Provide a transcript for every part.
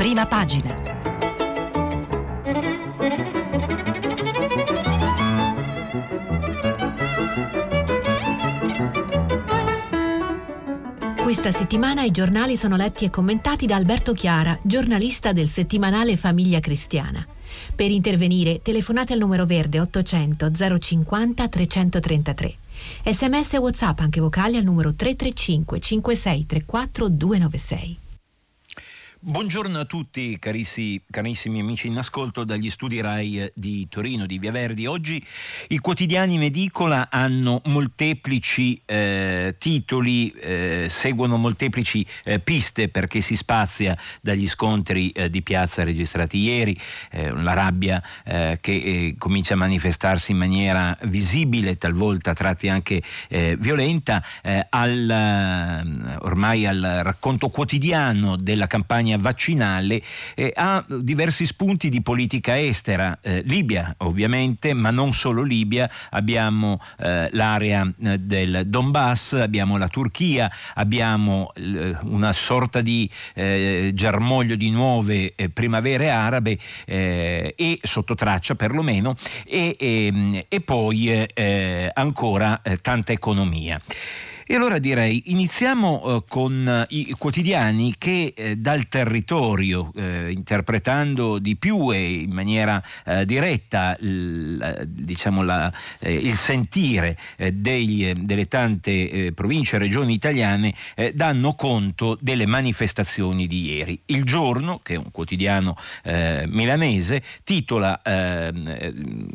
prima pagina. Questa settimana i giornali sono letti e commentati da Alberto Chiara, giornalista del settimanale Famiglia Cristiana. Per intervenire telefonate al numero verde 800 050 333. Sms e WhatsApp anche vocali al numero 335 5634 296. Buongiorno a tutti carissi, carissimi amici in ascolto dagli studi RAI di Torino, di Via Verdi. Oggi i quotidiani in edicola hanno molteplici eh, titoli, eh, seguono molteplici eh, piste perché si spazia dagli scontri eh, di piazza registrati ieri, eh, la rabbia eh, che comincia a manifestarsi in maniera visibile, talvolta a tratti anche violenta, al, ormai al racconto quotidiano della campagna campagna vaccinale eh, ha diversi spunti di politica estera. Eh, Libia ovviamente, ma non solo Libia, abbiamo eh, l'area eh, del Donbass, abbiamo la Turchia, abbiamo eh, una sorta di eh, germoglio di nuove primavere arabe e sotto traccia perlomeno e, e, ehm, e poi ancora tanta economia. E allora direi, iniziamo eh, con eh, i quotidiani che eh, dal territorio, eh, interpretando di più e in maniera eh, diretta il, diciamo la, eh, il sentire dei, delle tante province e regioni italiane, danno conto delle manifestazioni di ieri. Il giorno, che è un quotidiano milanese, titola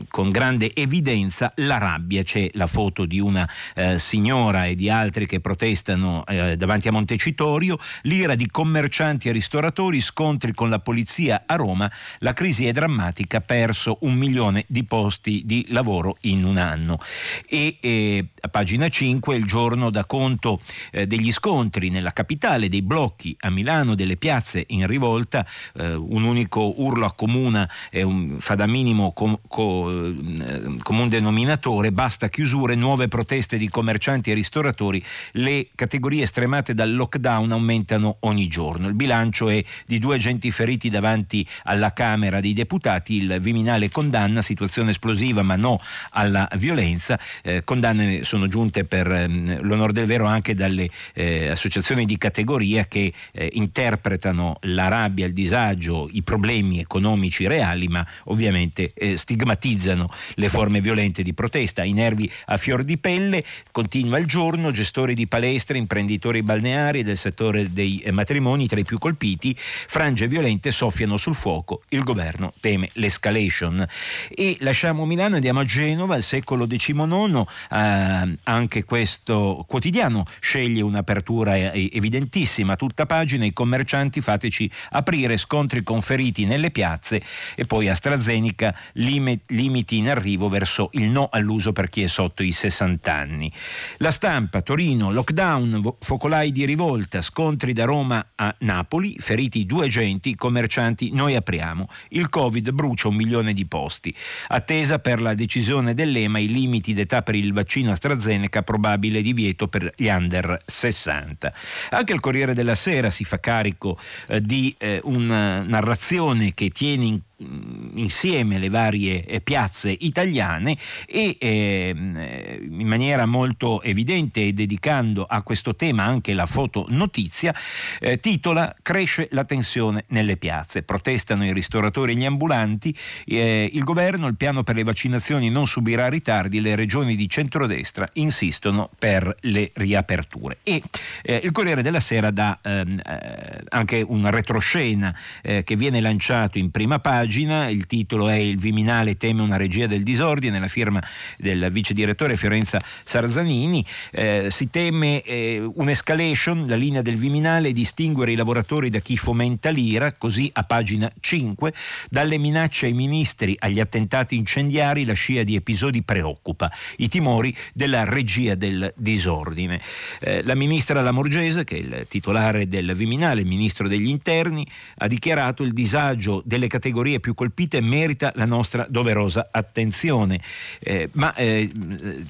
con grande evidenza La rabbia, c'è la foto di una signora e di altri altri che protestano eh, davanti a Montecitorio, l'ira di commercianti e ristoratori, scontri con la polizia a Roma, la crisi è drammatica, perso un milione di posti di lavoro in un anno. E eh, a pagina 5 il giorno da conto eh, degli scontri nella capitale, dei blocchi a Milano, delle piazze in rivolta, eh, un unico urlo accomuna un, fa da minimo com, com, eh, comune denominatore, basta chiusure, nuove proteste di commercianti e ristoratori lavoratori. Le categorie stremate dal lockdown aumentano ogni giorno. Il bilancio è di due agenti feriti davanti alla Camera dei Deputati. Il Viminale condanna, situazione esplosiva ma no alla violenza. Eh, condanne sono giunte per ehm, l'onore del vero anche dalle eh, associazioni di categoria che eh, interpretano la rabbia, il disagio, i problemi economici reali, ma ovviamente eh, stigmatizzano le forme violente di protesta. I nervi a fior di pelle, continua il giorno, gestori di palestre, imprenditori balneari del settore dei eh, matrimoni tra i più colpiti, frange violente soffiano sul fuoco, il governo teme l'escalation. E lasciamo Milano, andiamo a Genova, al secolo XIX, eh, anche questo quotidiano sceglie un'apertura eh, evidentissima, tutta pagina, i commercianti fateci aprire, scontri conferiti nelle piazze e poi AstraZeneca limiti in arrivo verso il no all'uso per chi è sotto i 60 anni. La stampa, Torino, lockdown, focolai di rivolta, scontri da Roma a Napoli, feriti due agenti, commercianti, noi apriamo. Il Covid brucia un milione di posti. Attesa per la decisione dell'EMA i limiti d'età per il vaccino AstraZeneca, probabile divieto per gli under 60. Anche il Corriere della Sera si fa carico eh, di eh, una narrazione che tiene in insieme le varie eh, piazze italiane e ehm, eh, in maniera molto evidente e dedicando a questo tema anche la foto notizia eh, titola Cresce la tensione nelle piazze protestano i ristoratori e gli ambulanti eh, il governo il piano per le vaccinazioni non subirà ritardi le regioni di centrodestra insistono per le riaperture. E eh, il Corriere della Sera dà ehm, eh, anche un retroscena che viene lanciato in prima pagina pagina, il titolo è Il Viminale teme una regia del disordine, la firma del vice direttore Fiorenza Sarzanini, eh, si teme eh, un'escalation, la linea del Viminale, distinguere i lavoratori da chi fomenta l'ira, così a pagina 5, dalle minacce ai ministri agli attentati incendiari la scia di episodi preoccupa, i timori della regia del disordine. Eh, la ministra Lamorgese, che è il titolare del Viminale, il ministro degli interni, ha dichiarato il disagio delle categorie categorie più colpite merita la nostra doverosa attenzione. Eh, ma eh,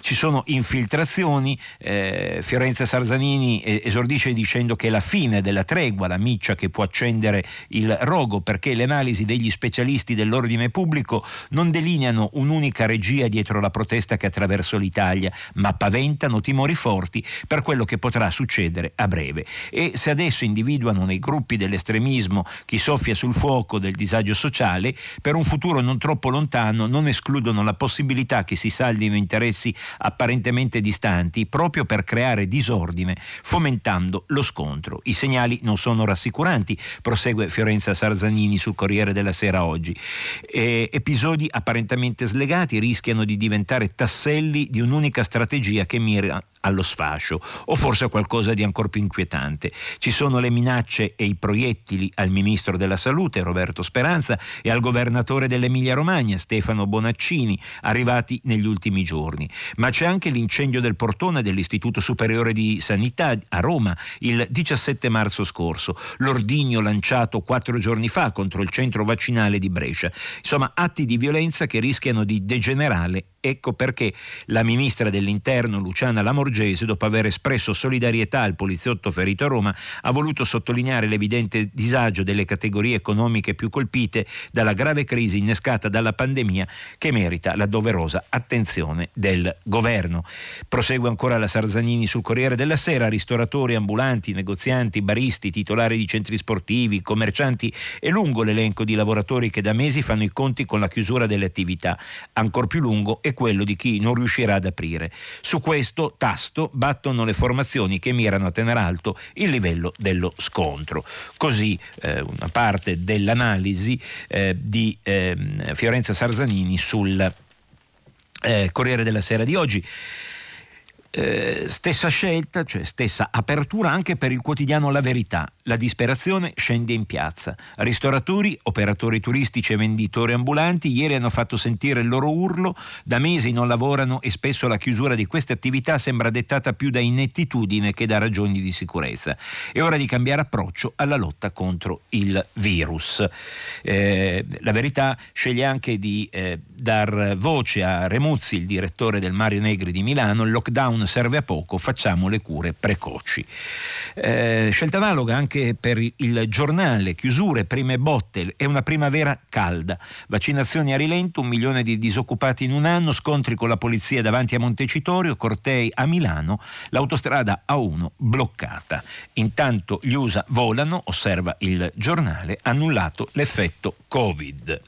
ci sono infiltrazioni, eh, Fiorenza Sarzanini esordisce dicendo che è la fine della tregua, la miccia che può accendere il rogo, perché le analisi degli specialisti dell'ordine pubblico non delineano un'unica regia dietro la protesta che attraverso l'Italia, ma paventano timori forti per quello che potrà succedere a breve. E se adesso individuano nei gruppi dell'estremismo chi soffia sul fuoco del disagio sociale, per un futuro non troppo lontano non escludono la possibilità che si saldino interessi apparentemente distanti proprio per creare disordine, fomentando lo scontro. I segnali non sono rassicuranti, prosegue Fiorenza Sarzanini sul Corriere della Sera oggi. E episodi apparentemente slegati rischiano di diventare tasselli di un'unica strategia che mira allo sfascio o forse a qualcosa di ancora più inquietante. Ci sono le minacce e i proiettili al ministro della Salute Roberto Speranza e al governatore dell'Emilia Romagna Stefano Bonaccini arrivati negli ultimi giorni, ma c'è anche l'incendio del portone dell'Istituto Superiore di Sanità a Roma il 17 marzo scorso, l'ordigno lanciato quattro giorni fa contro il centro vaccinale di Brescia. Insomma, atti di violenza che rischiano di degenerare Ecco perché la ministra dell'Interno Luciana Lamorgese, dopo aver espresso solidarietà al poliziotto ferito a Roma, ha voluto sottolineare l'evidente disagio delle categorie economiche più colpite dalla grave crisi innescata dalla pandemia che merita la doverosa attenzione del governo. Prosegue ancora la Sarzanini sul Corriere della Sera, ristoratori, ambulanti, negozianti, baristi, titolari di centri sportivi, commercianti e lungo l'elenco di lavoratori che da mesi fanno i conti con la chiusura delle attività, ancor più lungo e quello di chi non riuscirà ad aprire. Su questo tasto battono le formazioni che mirano a tenere alto il livello dello scontro. Così eh, una parte dell'analisi eh, di eh, Fiorenza Sarzanini sul eh, Corriere della Sera di oggi. Eh, stessa scelta, cioè stessa apertura anche per il quotidiano La Verità. La disperazione scende in piazza. Ristoratori, operatori turistici e venditori ambulanti ieri hanno fatto sentire il loro urlo. Da mesi non lavorano e spesso la chiusura di queste attività sembra dettata più da inettitudine che da ragioni di sicurezza. È ora di cambiare approccio alla lotta contro il virus. Eh, la Verità sceglie anche di eh, dar voce a Remuzzi, il direttore del Mario Negri di Milano. Il lockdown serve a poco, facciamo le cure precoci. Eh, scelta analoga anche per il giornale, chiusure, prime botte, è una primavera calda, vaccinazioni a rilento, un milione di disoccupati in un anno, scontri con la polizia davanti a Montecitorio, cortei a Milano, l'autostrada A1 bloccata. Intanto gli USA volano, osserva il giornale, annullato l'effetto Covid.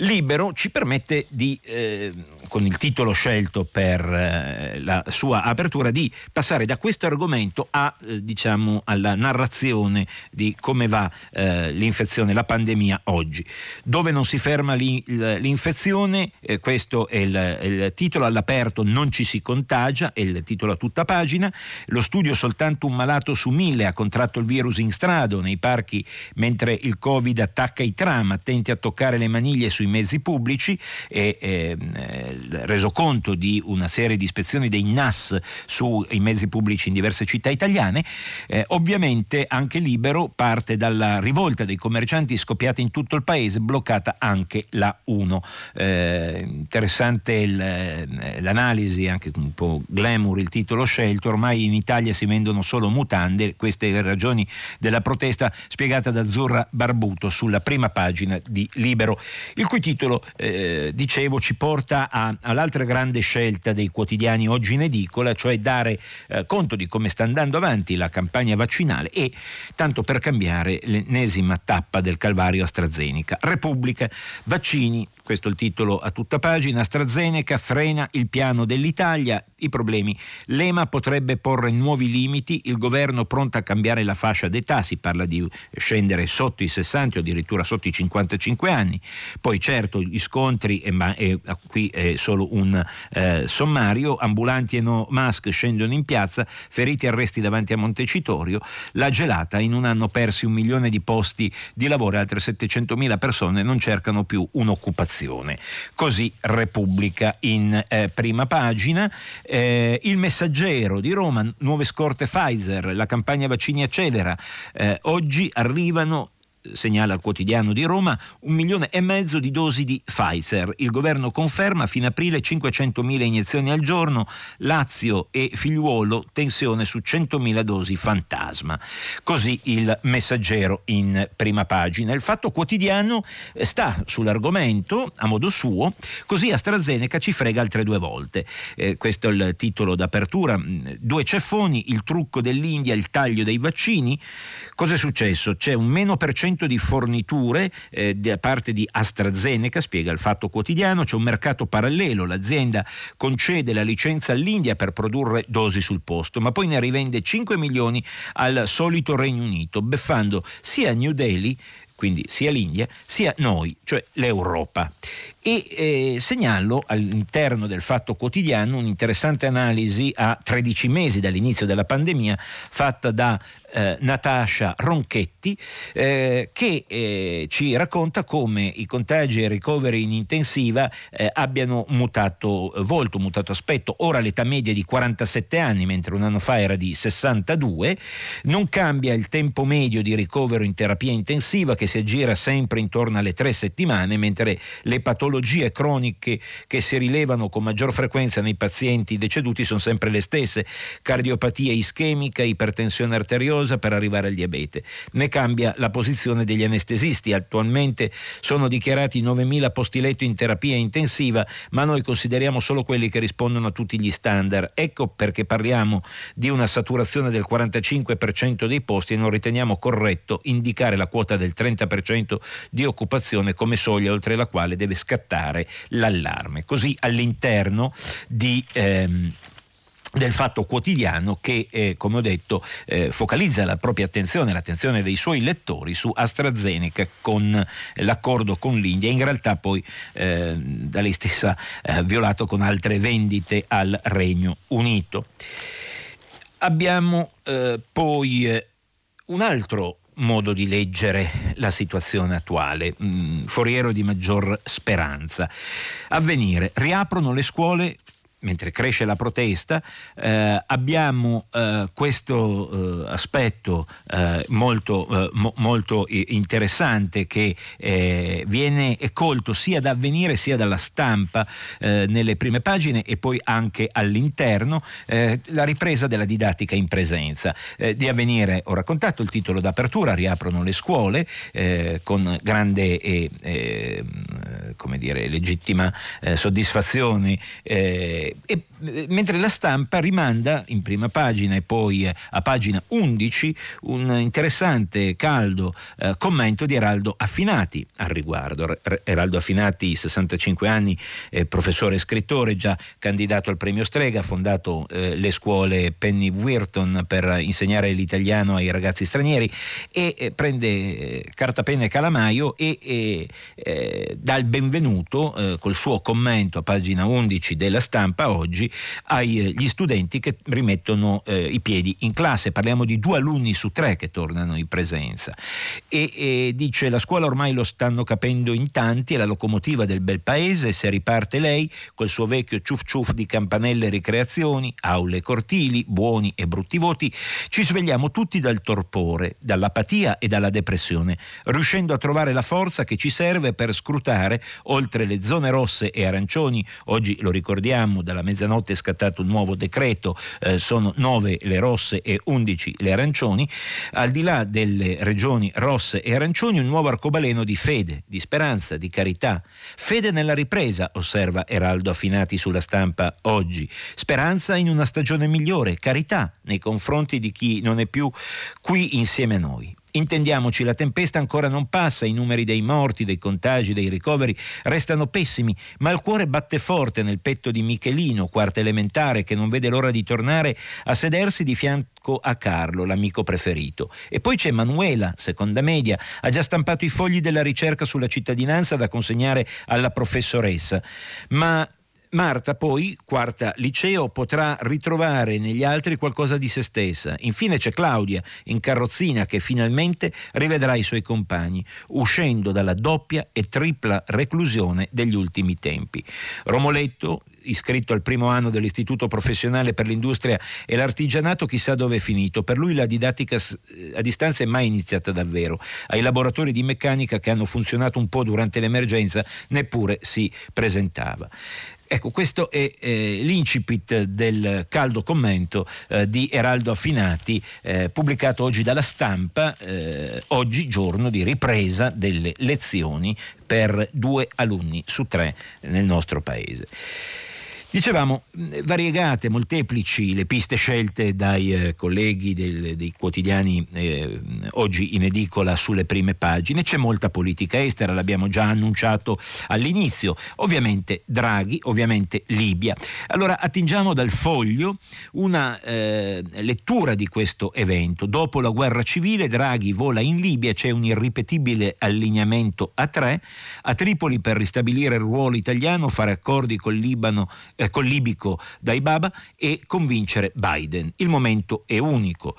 Libero ci permette di, eh, con il titolo scelto per eh, la sua apertura, di passare da questo argomento a, eh, diciamo, alla narrazione di come va eh, l'infezione, la pandemia oggi. Dove non si ferma l'infezione, eh, questo è il, il, titolo all'aperto, non ci si contagia, è il titolo a tutta pagina. Lo studio soltanto un malato su mille ha contratto il virus in strada nei parchi mentre il Covid attacca i tram, attenti a toccare le maniglie sui sui mezzi pubblici e eh, reso conto di una serie di ispezioni dei NAS sui mezzi pubblici in diverse città italiane. Eh, ovviamente anche Libero parte dalla rivolta dei commercianti scoppiata in tutto il paese, bloccata anche la 1. Eh, interessante il, eh, l'analisi, anche un po' glamour il titolo scelto, ormai in Italia si vendono solo mutande, queste le ragioni della protesta spiegata da Azzurra Barbuto sulla prima pagina di Libero. Il cui titolo, eh, dicevo, ci porta a, all'altra grande scelta dei quotidiani oggi in edicola, cioè dare eh, conto di come sta andando avanti la campagna vaccinale e, tanto per cambiare, l'ennesima tappa del Calvario AstraZeneca. Repubblica, vaccini, questo è il titolo a tutta pagina, AstraZeneca frena il piano dell'Italia, i problemi. L'EMA potrebbe porre nuovi limiti, il governo pronto a cambiare la fascia d'età, si parla di scendere sotto i 60 o addirittura sotto i 55 anni. Poi certo gli scontri, eh, ma è, qui è solo un eh, sommario, ambulanti e no mask scendono in piazza, feriti e arresti davanti a Montecitorio, la gelata in un anno persi un milione di posti di lavoro altre 700 mila persone non cercano più un'occupazione. Così Repubblica in eh, prima pagina. Eh, il messaggero di Roma, nuove scorte Pfizer, la campagna vaccini accelera. Eh, oggi arrivano segnala il quotidiano di Roma, un milione e mezzo di dosi di Pfizer. Il governo conferma fino a aprile 500.000 iniezioni al giorno, Lazio e figliuolo, tensione su 100.000 dosi fantasma. Così il messaggero in prima pagina. Il fatto quotidiano eh, sta sull'argomento a modo suo, così AstraZeneca ci frega altre due volte. Eh, questo è il titolo d'apertura. Due ceffoni, il trucco dell'India, il taglio dei vaccini. Cos'è successo? C'è un meno per cento di forniture eh, da parte di AstraZeneca, spiega il fatto quotidiano, c'è un mercato parallelo, l'azienda concede la licenza all'India per produrre dosi sul posto, ma poi ne rivende 5 milioni al solito Regno Unito, beffando sia New Delhi quindi sia l'India sia noi, cioè l'Europa. E eh, segnalo all'interno del Fatto Quotidiano un'interessante analisi a 13 mesi dall'inizio della pandemia fatta da eh, Natascia Ronchetti eh, che eh, ci racconta come i contagi e i ricoveri in intensiva eh, abbiano mutato volto, mutato aspetto. Ora l'età media è di 47 anni mentre un anno fa era di 62, non cambia il tempo medio di ricovero in terapia intensiva che si aggira sempre intorno alle tre settimane mentre le patologie patologie croniche che si rilevano con maggior frequenza nei pazienti deceduti sono sempre le stesse, cardiopatia ischemica, ipertensione arteriosa per arrivare al diabete. Ne cambia la posizione degli anestesisti, attualmente sono dichiarati 9.000 posti letto in terapia intensiva, ma noi consideriamo solo quelli che rispondono a tutti gli standard. Ecco perché parliamo di una saturazione del 45% dei posti e non riteniamo corretto indicare la quota del 30% di occupazione come soglia oltre la quale deve scattare scattare l'allarme. Così all'interno di... Ehm, del fatto quotidiano che, eh, come ho detto, eh, focalizza la propria attenzione, l'attenzione dei suoi lettori su AstraZeneca con eh, l'accordo con l'India, in realtà poi eh, da lei stessa eh, violato con altre vendite al Regno Unito. Abbiamo eh, poi un altro modo di leggere la situazione attuale, mm, foriero di maggior speranza. Avvenire, riaprono le scuole mentre cresce la protesta, eh, abbiamo eh, questo eh, aspetto eh, molto, eh, mo, molto, interessante che eh, viene colto sia da avvenire sia dalla stampa nelle prime pagine e poi anche all'interno, la ripresa della didattica in presenza. di avvenire ho raccontato il titolo d'apertura, riaprono le scuole con grande e come dire, legittima soddisfazione e, mentre la stampa rimanda in prima pagina e poi eh, a pagina 11 un interessante, caldo eh, commento di Eraldo Affinati al riguardo. Eraldo Affinati, 65 anni, eh, professore e scrittore, già candidato al premio Strega, ha fondato eh, le scuole Penny Wirton per insegnare l'italiano ai ragazzi stranieri e eh, prende eh, carta, penna e calamaio e dà il benvenuto col suo commento a pagina 11 della stampa stampa oggi agli eh, studenti che rimettono eh, i piedi in classe. Parliamo di due alunni su tre che tornano in presenza. E, e dice la scuola ormai lo stanno capendo in tanti, è la locomotiva del bel paese, se riparte lei col suo vecchio ciuf ciuf di campanelle e ricreazioni, aule e cortili, buoni e brutti voti, ci svegliamo tutti dal torpore, dall'apatia e dalla depressione, riuscendo a trovare la forza che ci serve per scrutare, oltre le zone rosse e arancioni, oggi lo ricordiamo, dalla mezzanotte è scattato un nuovo decreto, eh, sono 9 le rosse e 11 le arancioni, al di là delle regioni rosse e arancioni un nuovo arcobaleno di fede, di speranza, di carità. Fede nella ripresa, osserva Eraldo Affinati sulla stampa oggi. Speranza in una stagione migliore, carità nei confronti di chi non è più qui insieme a noi. Intendiamoci, la tempesta ancora non passa, i numeri dei morti, dei contagi, dei ricoveri restano pessimi, ma il cuore batte forte nel petto di Michelino, quarta elementare, che non vede l'ora di tornare a sedersi di fianco a Carlo, l'amico preferito. E poi c'è Manuela, seconda media, ha già stampato i fogli della ricerca sulla cittadinanza da consegnare alla professoressa, ma Marta poi, quarta liceo, potrà ritrovare negli altri qualcosa di se stessa. Infine c'è Claudia in carrozzina che finalmente rivedrà i suoi compagni, uscendo dalla doppia e tripla reclusione degli ultimi tempi. Romoletto, iscritto al primo anno dell'Istituto Professionale per l'Industria e l'Artigianato, chissà dove è finito. Per lui la didattica a distanza è mai iniziata davvero. Ai laboratori di meccanica che hanno funzionato un po' durante l'emergenza neppure si presentava. Ecco, questo è eh, l'incipit del caldo commento eh, di Eraldo Affinati, eh, pubblicato oggi dalla stampa, eh, oggi giorno di ripresa delle lezioni per due alunni su tre nel nostro paese. Dicevamo, variegate, molteplici le piste scelte dai eh, colleghi del, dei quotidiani eh, oggi in edicola sulle prime pagine, c'è molta politica estera, l'abbiamo già annunciato all'inizio, ovviamente Draghi, ovviamente Libia. Allora attingiamo dal foglio una eh, lettura di questo evento. Dopo la guerra civile Draghi vola in Libia, c'è un irripetibile allineamento a tre, a Tripoli per ristabilire il ruolo italiano, fare accordi col Libano eh, eh, col libico dai Baba e convincere Biden. Il momento è unico.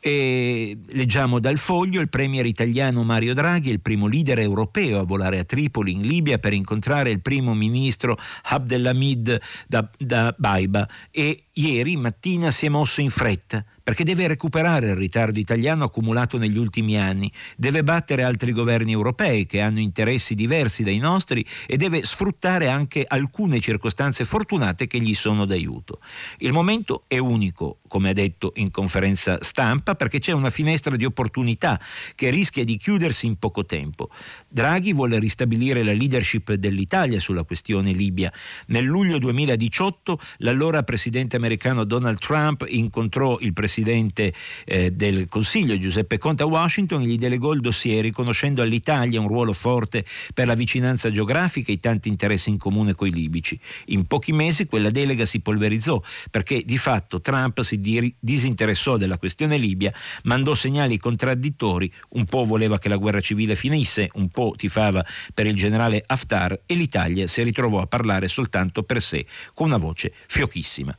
E leggiamo dal foglio il premier italiano Mario Draghi il primo leader europeo a volare a Tripoli in Libia per incontrare il primo ministro Abdelhamid da, da Baiba e ieri mattina si è mosso in fretta perché deve recuperare il ritardo italiano accumulato negli ultimi anni, deve battere altri governi europei che hanno interessi diversi dai nostri e deve sfruttare anche alcune circostanze fortunate che gli sono d'aiuto. Il momento è unico, come ha detto in conferenza stampa, perché c'è una finestra di opportunità che rischia di chiudersi in poco tempo. Draghi vuole ristabilire la leadership dell'Italia sulla questione Libia. Nel luglio 2018 l'allora presidente americano Donald Trump incontrò il presidente presidente eh, del Consiglio Giuseppe Conte a Washington gli delegò il dossier riconoscendo all'Italia un ruolo forte per la vicinanza geografica e i tanti interessi in comune coi libici. In pochi mesi quella delega si polverizzò perché di fatto Trump si disinteressò della questione Libia, mandò segnali contraddittori, un po' voleva che la guerra civile finisse, un po' tifava per il generale Haftar e l'Italia si ritrovò a parlare soltanto per sé con una voce fiochissima.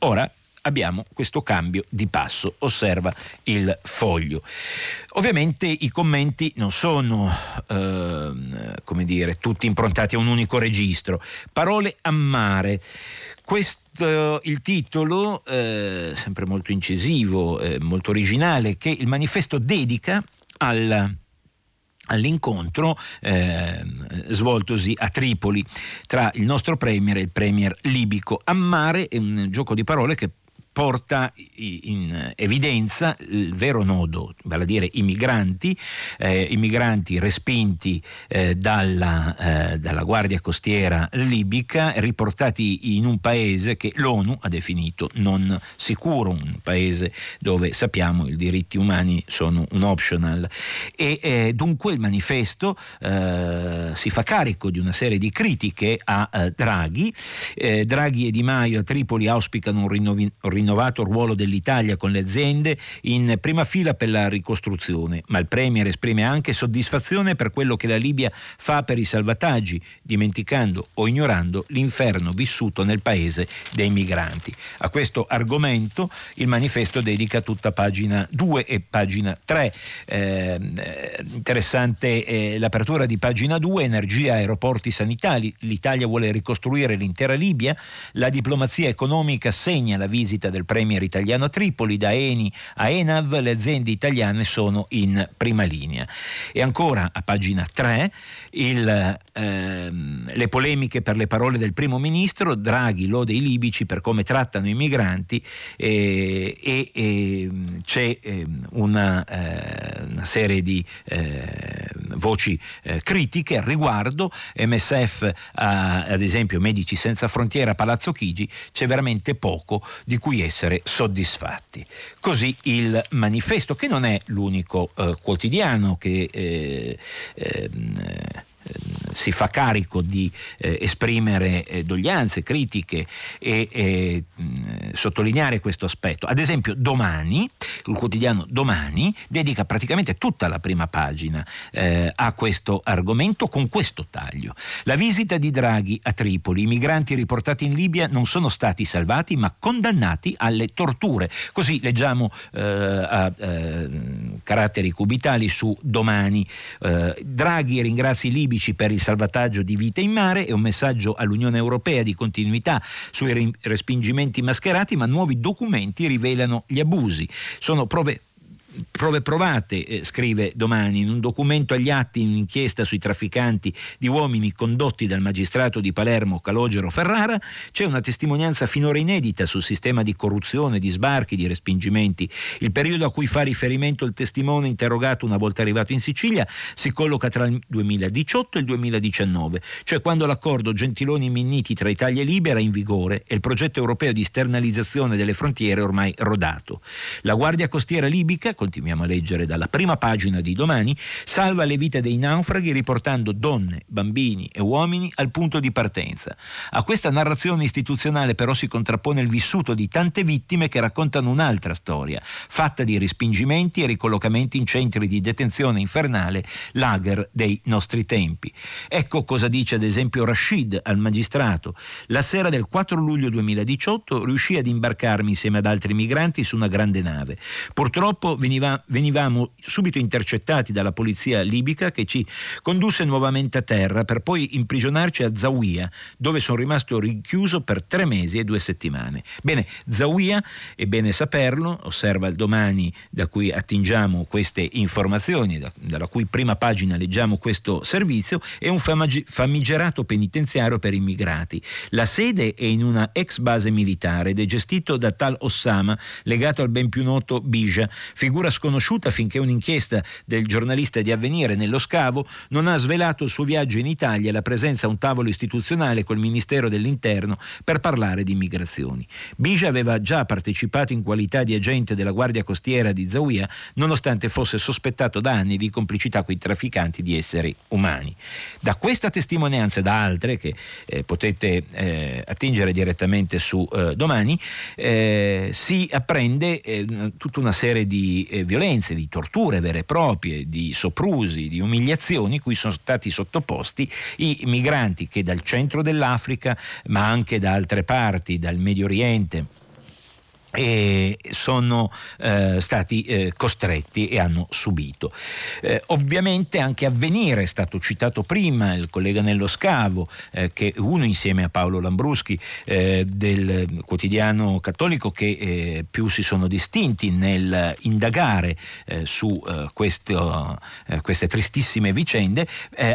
Ora abbiamo questo cambio di passo, osserva il foglio. Ovviamente i commenti non sono eh, come dire, tutti improntati a un unico registro, parole a mare. Questo il titolo, eh, sempre molto incisivo, eh, molto originale, che il manifesto dedica al all'incontro eh, svoltosi a Tripoli tra il nostro premier e il premier libico. Ammare è un gioco di parole che porta in evidenza il vero nodo, vale a dire i migranti, eh, i migranti respinti eh, dalla, eh, dalla, Guardia Costiera libica, riportati in un paese che l'ONU ha definito non sicuro, un paese dove sappiamo i diritti umani sono un optional. E eh, dunque il manifesto eh, si fa carico di una serie di critiche a eh, Draghi. Draghi e Di Maio a Tripoli auspicano un rinnovi- rinnovato ruolo dell'Italia con le aziende in prima fila per la ricostruzione, ma il Premier esprime anche soddisfazione per quello che la Libia fa per i salvataggi, dimenticando o ignorando l'inferno vissuto nel paese dei migranti. A questo argomento il manifesto dedica tutta pagina 2 e pagina 3. Eh, interessante eh, l'apertura di pagina 2, energia, aeroporti sanitari. L'Italia vuole ricostruire l'intera Libia, la diplomazia economica segna la visita del premier italiano Tripoli, da Eni a Enav le aziende italiane sono in prima linea. E ancora a pagina 3 il, ehm, le polemiche per le parole del primo ministro, Draghi lode i libici per come trattano i migranti eh, e, e, c'è eh, una, eh, una, serie di eh, voci eh, critiche al riguardo, MSF ad esempio Medici Senza Frontiera Palazzo Chigi, c'è veramente poco di cui essere soddisfatti. Così il manifesto, che non è l'unico eh, quotidiano che eh, ehm, si fa carico di eh, esprimere eh, doglianze, critiche e, e mh, sottolineare questo aspetto. Ad esempio domani, il quotidiano Domani dedica praticamente tutta la prima pagina eh, a questo argomento con questo taglio. La visita di Draghi a Tripoli, i migranti riportati in Libia non sono stati salvati ma condannati alle torture. Così leggiamo eh, a eh, caratteri cubitali su Domani. Eh, Draghi ringrazia i libici per il salvataggio di vite in mare e un messaggio all'Unione Europea di continuità sui respingimenti mascherati, ma nuovi documenti rivelano gli abusi. Sono prove prove provate, eh, scrive domani, in un documento agli atti in un'inchiesta sui trafficanti di uomini condotti dal magistrato di Palermo Calogero Ferrara, c'è una testimonianza finora inedita sul sistema di corruzione, di sbarchi, di respingimenti. Il periodo a cui fa riferimento il testimone interrogato una volta arrivato in Sicilia si colloca tra il 2018 e il 2019, cioè quando l'accordo Gentiloni-Minniti tra Italia e Libia era in vigore e il progetto europeo di esternalizzazione delle frontiere ormai rodato. La Guardia Costiera libica continuiamo a leggere dalla prima pagina di domani, salva le vite dei naufraghi riportando donne, bambini e uomini al punto di partenza. A questa narrazione istituzionale però si contrappone il vissuto di tante vittime che raccontano un'altra storia, fatta di respingimenti e ricollocamenti in centri di detenzione infernale, lager dei nostri tempi. Ecco cosa dice ad esempio Rashid al magistrato. La sera del 4 luglio 2018 riuscì ad imbarcarmi insieme ad altri migranti su una grande nave. Purtroppo veniva veniva, venivamo subito intercettati dalla polizia libica che ci condusse nuovamente a terra per poi imprigionarci a Zawiya, dove sono rimasto rinchiuso per tre mesi e due settimane. Bene, Zawiya, è bene saperlo, osserva il domani da cui attingiamo queste informazioni, da, dalla cui prima pagina leggiamo questo servizio, è un famigerato penitenziario per immigrati. La sede è in una ex base militare ed è gestito da tal Ossama, legato al ben più noto Bija, figura figura sconosciuta finché un'inchiesta del giornalista di Avvenire nello scavo non ha svelato il suo viaggio in Italia e la presenza a un tavolo istituzionale col Ministero dell'Interno per parlare di immigrazioni. Bija aveva già partecipato in qualità di agente della Guardia Costiera di Zawiya, nonostante fosse sospettato da anni di complicità con i trafficanti di esseri umani. Da questa testimonianza e da altre che eh, potete eh, attingere direttamente su eh, domani, eh, si apprende eh, tutta una serie di eh, violenze, di torture vere e proprie, di soprusi, di umiliazioni cui sono stati sottoposti i migranti che dal centro dell'Africa, ma anche da altre parti, dal Medio Oriente, e sono eh, stati eh, costretti e hanno subito. Eh, ovviamente anche Avvenire è stato citato prima, il collega Nello Scavo, eh, che uno insieme a Paolo Lambruschi eh, del quotidiano cattolico che eh, più si sono distinti nel indagare su questo, queste tristissime vicende,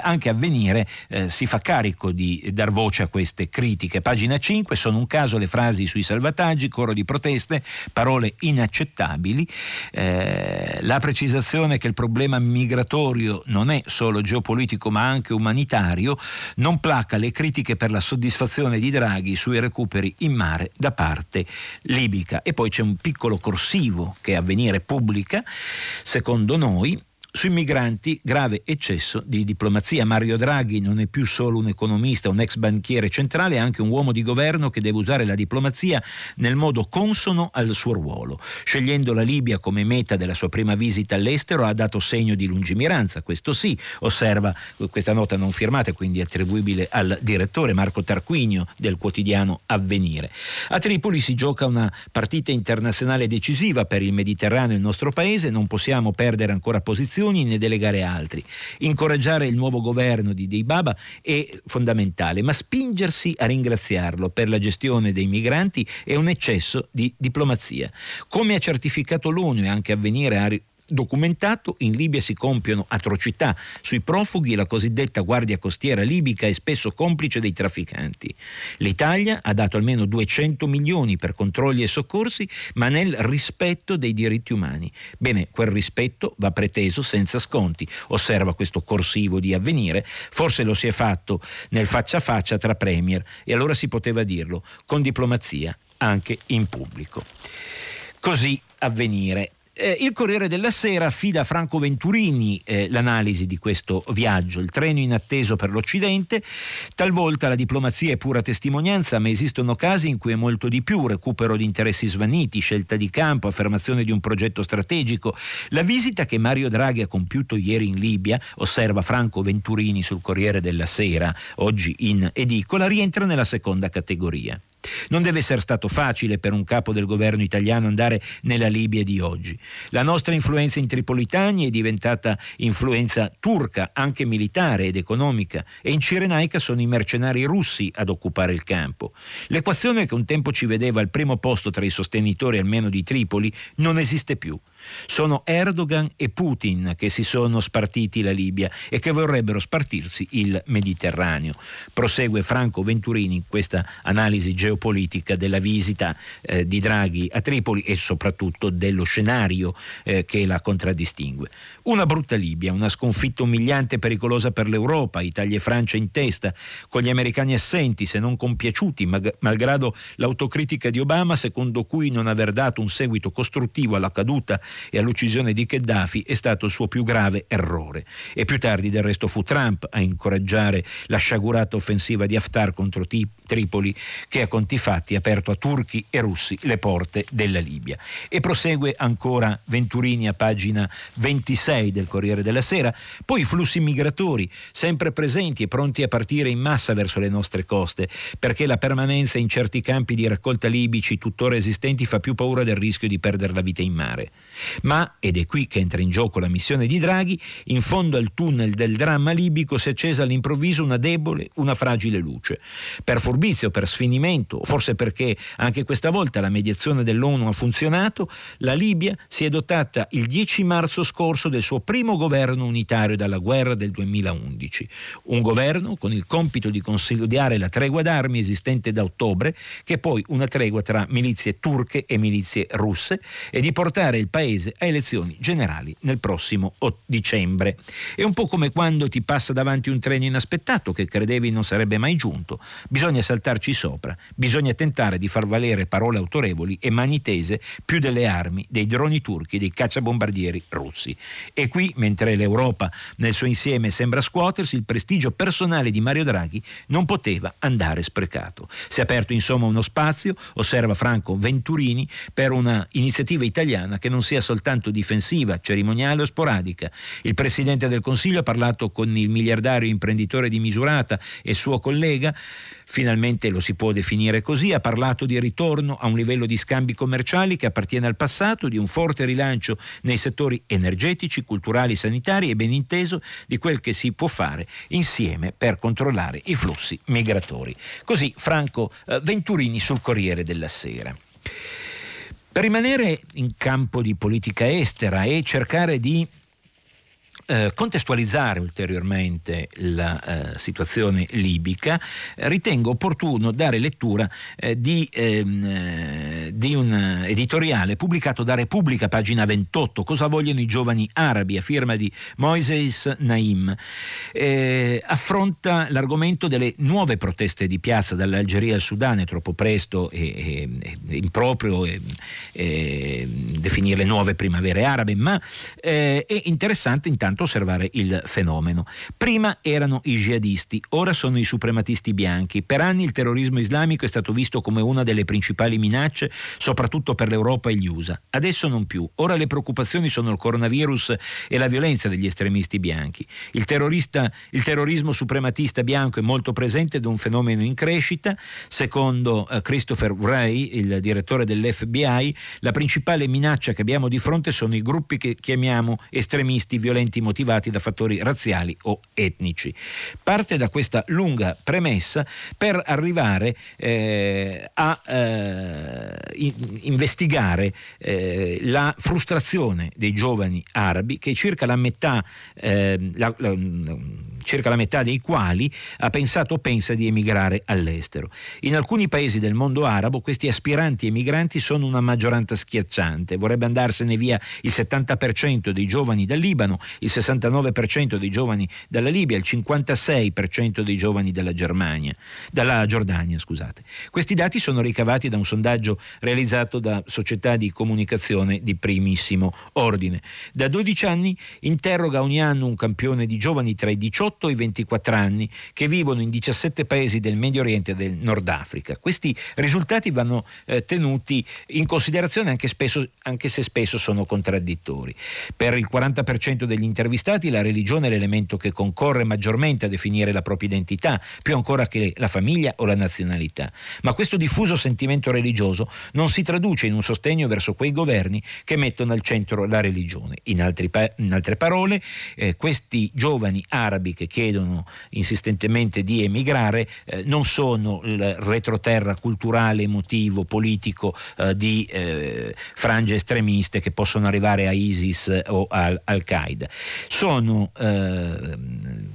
anche Avvenire si fa carico di dar voce a queste critiche. Pagina 5 sono un caso le frasi sui salvataggi, coro di protesta queste parole inaccettabili, eh, la precisazione che il problema migratorio non è solo geopolitico ma anche umanitario, non placa le critiche per la soddisfazione di Draghi sui recuperi in mare da parte libica. E poi c'è un piccolo corsivo che avvenire pubblica, secondo noi, sui migranti, grave eccesso di diplomazia. Mario Draghi non è più solo un economista, un ex banchiere centrale, è anche un uomo di governo che deve usare la diplomazia nel modo consono al suo ruolo. Scegliendo la Libia come meta della sua prima visita all'estero ha dato segno di lungimiranza, questo sì, osserva questa nota non firmata, quindi attribuibile al direttore Marco Tarquinio del quotidiano Avvenire. A Tripoli si gioca una partita internazionale decisiva per il Mediterraneo e il nostro paese, non possiamo perdere ancora posizioni funzioni né delegare altri. Incoraggiare il nuovo governo di Dei Baba è fondamentale, ma spingersi a ringraziarlo per la gestione dei migranti è un eccesso di diplomazia. Come ha certificato l'ONU e anche avvenire a documentato, in Libia si compiono atrocità sui profughi e la cosiddetta guardia costiera libica è spesso complice dei trafficanti. L'Italia ha dato almeno 200 milioni per controlli e soccorsi, ma nel rispetto dei diritti umani. Bene, quel rispetto va preteso senza sconti, osserva questo corsivo di avvenire, forse lo si è fatto nel faccia a faccia tra premier e allora si poteva dirlo con diplomazia anche in pubblico. Così avvenire Eh, il Corriere della Sera affida a Franco Venturini eh, l'analisi di questo viaggio, il treno inatteso per l'Occidente, talvolta la diplomazia è pura testimonianza, ma esistono casi in cui è molto di più, recupero di interessi svaniti, scelta di campo, affermazione di un progetto strategico. La visita che Mario Draghi ha compiuto ieri in Libia, osserva Franco Venturini sul Corriere della Sera, oggi in edicola, rientra nella seconda categoria. Non deve essere stato facile per un capo del governo italiano andare nella Libia di oggi. La nostra influenza in Tripolitani è diventata influenza turca, anche militare ed economica, e in Cirenaica sono i mercenari russi ad occupare il campo. L'equazione che un tempo ci vedeva al primo posto tra i sostenitori almeno di Tripoli non esiste più. Sono Erdogan e Putin che si sono spartiti la Libia e che vorrebbero spartirsi il Mediterraneo. Prosegue Franco Venturini in questa analisi geopolitica della visita eh, di Draghi a Tripoli e soprattutto dello scenario eh, che la contraddistingue. Una brutta Libia, una sconfitta umiliante e pericolosa per l'Europa, Italia e Francia in testa, con gli americani assenti, se non compiaciuti, malgrado l'autocritica di Obama, secondo cui non aver dato un seguito costruttivo alla caduta e all'uccisione di Gheddafi è stato il suo più grave errore. E più tardi del resto fu Trump a incoraggiare la sciagurata offensiva di Haftar contro Tripoli che a conti fatti ha aperto a turchi e russi le porte della Libia. E prosegue ancora Venturini a pagina 26 6 del Corriere della Sera, poi i flussi migratori, sempre presenti e pronti a partire in massa verso le nostre coste, perché la permanenza in certi campi di raccolta libici tuttora esistenti fa più paura del rischio di perdere la vita in mare. Ma, ed è qui che entra in gioco la missione di Draghi, in fondo al tunnel del dramma libico si è accesa all'improvviso una debole, una fragile luce. Per furbizio, per sfinimento, forse perché anche questa volta la mediazione dell'ONU ha funzionato, la Libia si è dotata il 10 marzo scorso del suo primo governo unitario dalla guerra del 2011, un governo con il compito di consolidare la tregua d'armi esistente da ottobre, che è poi una tregua tra milizie turche e milizie russe, e di portare il paese a elezioni generali nel prossimo dicembre. È un po' come quando ti passa davanti un treno inaspettato che credevi non sarebbe mai giunto. Bisogna saltarci sopra, bisogna tentare di far valere parole autorevoli e mani tese più delle armi, dei droni turchi dei cacciabombardieri russi. E qui, mentre l'Europa nel suo insieme sembra scuotersi, il prestigio personale di Mario Draghi non poteva andare sprecato. Si è aperto insomma uno spazio, osserva Franco Venturini, per una iniziativa italiana che non sia soltanto difensiva, cerimoniale o sporadica. Il Presidente del Consiglio ha parlato con il miliardario imprenditore di Misurata e suo collega finalmente lo si può definire così, ha parlato di ritorno a un livello di scambi commerciali che appartiene al passato, di un forte rilancio nei settori energetici, culturali, sanitari e ben inteso di quel che si può fare insieme per controllare i flussi migratori. Così Franco eh, Venturini sul Corriere della Sera. Per rimanere in campo di politica estera e cercare di eh, contestualizzare ulteriormente la eh, situazione libica, ritengo opportuno dare lettura eh, di, ehm, eh, di, un editoriale pubblicato da Repubblica, pagina 28, Cosa vogliono i giovani arabi, a firma di Moises Naim. Eh, affronta l'argomento delle nuove proteste di piazza dall'Algeria al Sudan, è troppo presto e, e, e improprio e, definire le nuove primavere arabe, ma è interessante intanto intanto osservare il fenomeno. Prima erano i jihadisti, ora sono i suprematisti bianchi. Per anni il terrorismo islamico è stato visto come una delle principali minacce, soprattutto per l'Europa e gli USA. Adesso non più. Ora le preoccupazioni sono il coronavirus e la violenza degli estremisti bianchi. Il, il terrorismo suprematista bianco è molto presente ed è un fenomeno in crescita. Secondo uh, Christopher Wray, il direttore dell'FBI, la principale minaccia che abbiamo di fronte sono i gruppi che chiamiamo estremisti violenti motivati da fattori razziali o etnici. Parte da questa lunga premessa per arrivare eh, a eh, in, investigare eh, la frustrazione dei giovani arabi che circa la metà, eh, la, la, circa la metà dei quali ha pensato o pensa di emigrare all'estero. In alcuni paesi del mondo arabo questi aspiranti emigranti sono una maggioranza schiacciante. Vorrebbe andarsene via il 70% dei giovani dal Libano, il 69% dei giovani dalla Libia, il 56% dei giovani dalla Germania, dalla Giordania, scusate. Questi dati sono ricavati da un sondaggio realizzato da società di comunicazione di primissimo ordine. Da 12 anni interroga ogni anno un campione di giovani tra i 18 e i 24 anni che vivono in 17 paesi del Medio Oriente e del Nord Africa. Questi risultati vanno eh, tenuti in considerazione anche, spesso, anche se spesso sono contraddittori. Per il 40% degli intervistati la religione è l'elemento che concorre maggiormente a definire la propria identità, più ancora che la famiglia o la nazionalità. Ma questo diffuso sentimento religioso non si traduce in un sostegno verso quei governi che mettono al centro la religione. In, pa- in altre parole, eh, questi giovani arabi che chiedono insistentemente di emigrare eh, non sono il retroterra culturale, emotivo, politico eh, di eh, frange estremiste che possono arrivare a ISIS o al- Al-Qaeda. Sono eh,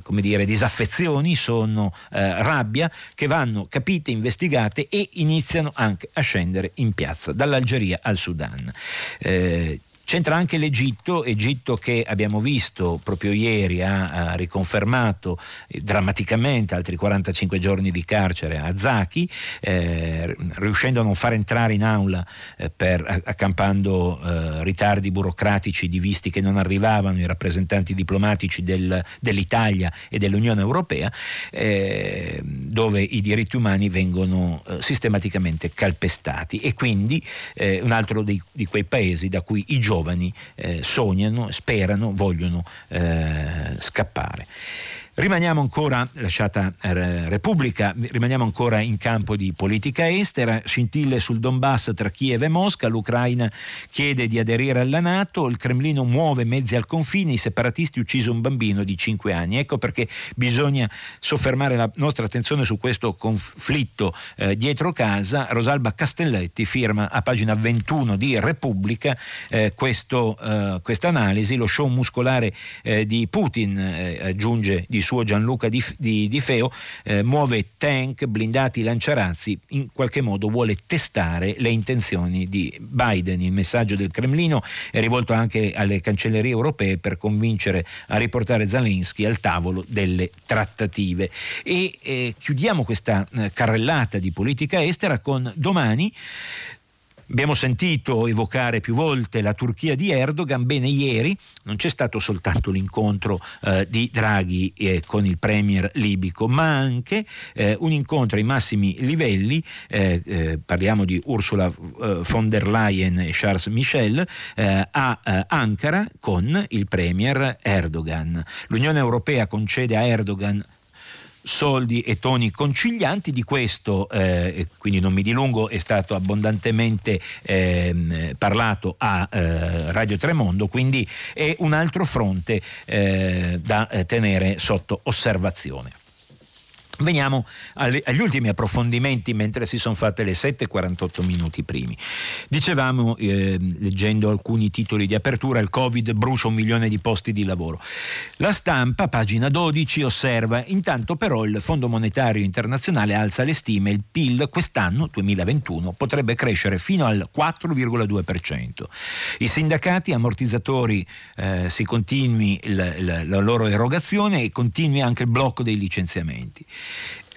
come dire, disaffezioni, sono eh, rabbia che vanno capite, investigate e iniziano anche a scendere in piazza, dall'Algeria al Sudan. Eh, C'entra anche l'Egitto, Egitto che abbiamo visto proprio ieri ha, ha riconfermato eh, drammaticamente altri 45 giorni di carcere a Zaki, eh, riuscendo a non far entrare in aula eh, per, accampando eh, ritardi burocratici di visti che non arrivavano i rappresentanti diplomatici del, dell'Italia e dell'Unione Europea, eh, dove i diritti umani vengono eh, sistematicamente calpestati. E quindi un altro di, di quei paesi da cui i giovani giovani eh, sognano, sperano, vogliono eh, scappare. Rimaniamo ancora, lasciata eh, Repubblica, rimaniamo ancora in campo di politica estera, scintille sul Donbass tra Kiev e Mosca, l'Ucraina chiede di aderire alla Nato, il Cremlino muove mezzi al confine, i separatisti ucciso un bambino di 5 anni. Ecco perché bisogna soffermare la nostra attenzione su questo conflitto eh, dietro casa. Rosalba Castelletti firma a pagina 21 di Repubblica eh, questa analisi, lo show muscolare eh, di Putin eh, aggiunge di suo Gianluca Di, di, di Feo, eh, muove tank, blindati, lanciarazzi, in qualche modo vuole testare le intenzioni di Biden. Il messaggio del Cremlino è rivolto anche alle cancellerie europee per convincere a riportare Zelensky al tavolo delle trattative. E eh, chiudiamo questa eh, carrellata di politica estera con domani Abbiamo sentito evocare più volte la Turchia di Erdogan, bene ieri non c'è stato soltanto l'incontro eh, di Draghi eh, con il premier libico, ma anche eh, un incontro ai massimi livelli, eh, eh, parliamo di Ursula eh, von der Leyen e Charles Michel, a Ankara con il premier Erdogan. L'Unione Europea concede a Erdogan soldi e toni concilianti. Di questo, eh, quindi non mi dilungo, è stato abbondantemente eh, parlato a eh, Radio Tremondo, quindi è un altro fronte eh, da eh, tenere sotto osservazione. Veniamo agli ultimi approfondimenti mentre si sono fatte le 7.48 minuti primi. Dicevamo, eh, leggendo alcuni titoli di apertura, il Covid brucia un milione di posti di lavoro. La stampa, pagina 12, osserva, intanto però il Fondo Monetario Internazionale alza le stime, il PIL quest'anno, 2021, potrebbe crescere fino al 4,2%. I sindacati ammortizzatori eh, si continui la, la, la loro erogazione e continui anche il blocco dei licenziamenti.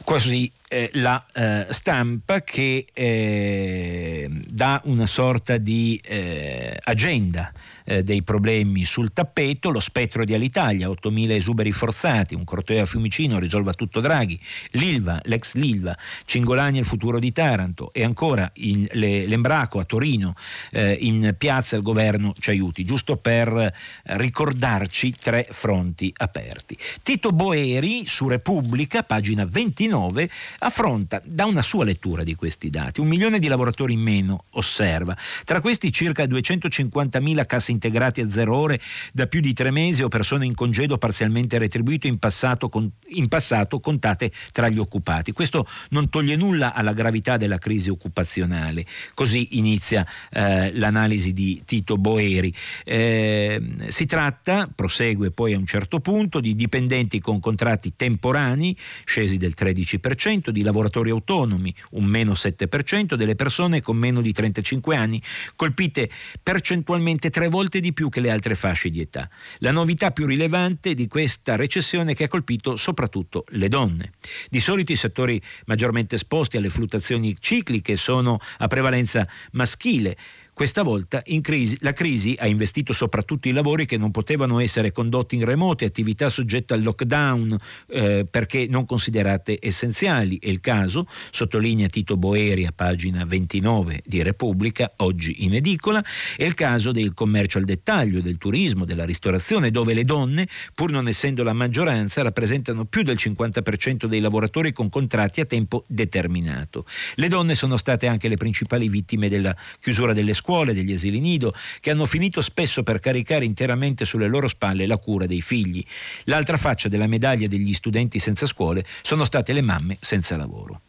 Così eh, la eh, stampa che eh, dà una sorta di eh, agenda eh, dei problemi sul tappeto, lo spettro di Alitalia, 8.000 esuberi forzati, un corteo a Fiumicino, risolva tutto Draghi, l'Ilva, l'ex Lilva, Cingolani e il futuro di Taranto e ancora in, le, l'Embraco a Torino, eh, in piazza il governo ci aiuti, giusto per ricordarci tre fronti aperti. Tito Boeri su Repubblica, pagina 29, affronta da una sua lettura di questi dati un milione di lavoratori in meno, osserva, tra questi circa 250.000 casse integrati a zero ore da più di tre mesi o persone in congedo parzialmente retribuito in passato, con, in passato contate tra gli occupati. Questo non toglie nulla alla gravità della crisi occupazionale. Così inizia eh, l'analisi di Tito Boeri. Eh, si tratta, prosegue poi a un certo punto, di dipendenti con contratti temporanei, scesi del 13%, di lavoratori autonomi, un meno 7%, delle persone con meno di 35 anni, colpite percentualmente tre volte di più che le altre fasce di età. La novità più rilevante di questa recessione che ha colpito soprattutto le donne. Di solito i settori maggiormente esposti alle fluttuazioni cicliche sono a prevalenza maschile. Questa volta crisi, la crisi ha investito soprattutto i lavori che non potevano essere condotti in remoto, attività soggette al lockdown eh, perché non considerate essenziali. È il caso, sottolinea Tito Boeri a pagina 29 di Repubblica, oggi in edicola, è il caso del commercio al dettaglio, del turismo, della ristorazione, dove le donne, pur non essendo la maggioranza, rappresentano più del 50% dei lavoratori con contratti a tempo determinato. Le donne sono state anche le principali vittime della chiusura delle scuole scuole, degli asili nido, che hanno finito spesso per caricare interamente sulle loro spalle la cura dei figli. L'altra faccia della medaglia degli studenti senza scuole sono state le mamme senza lavoro.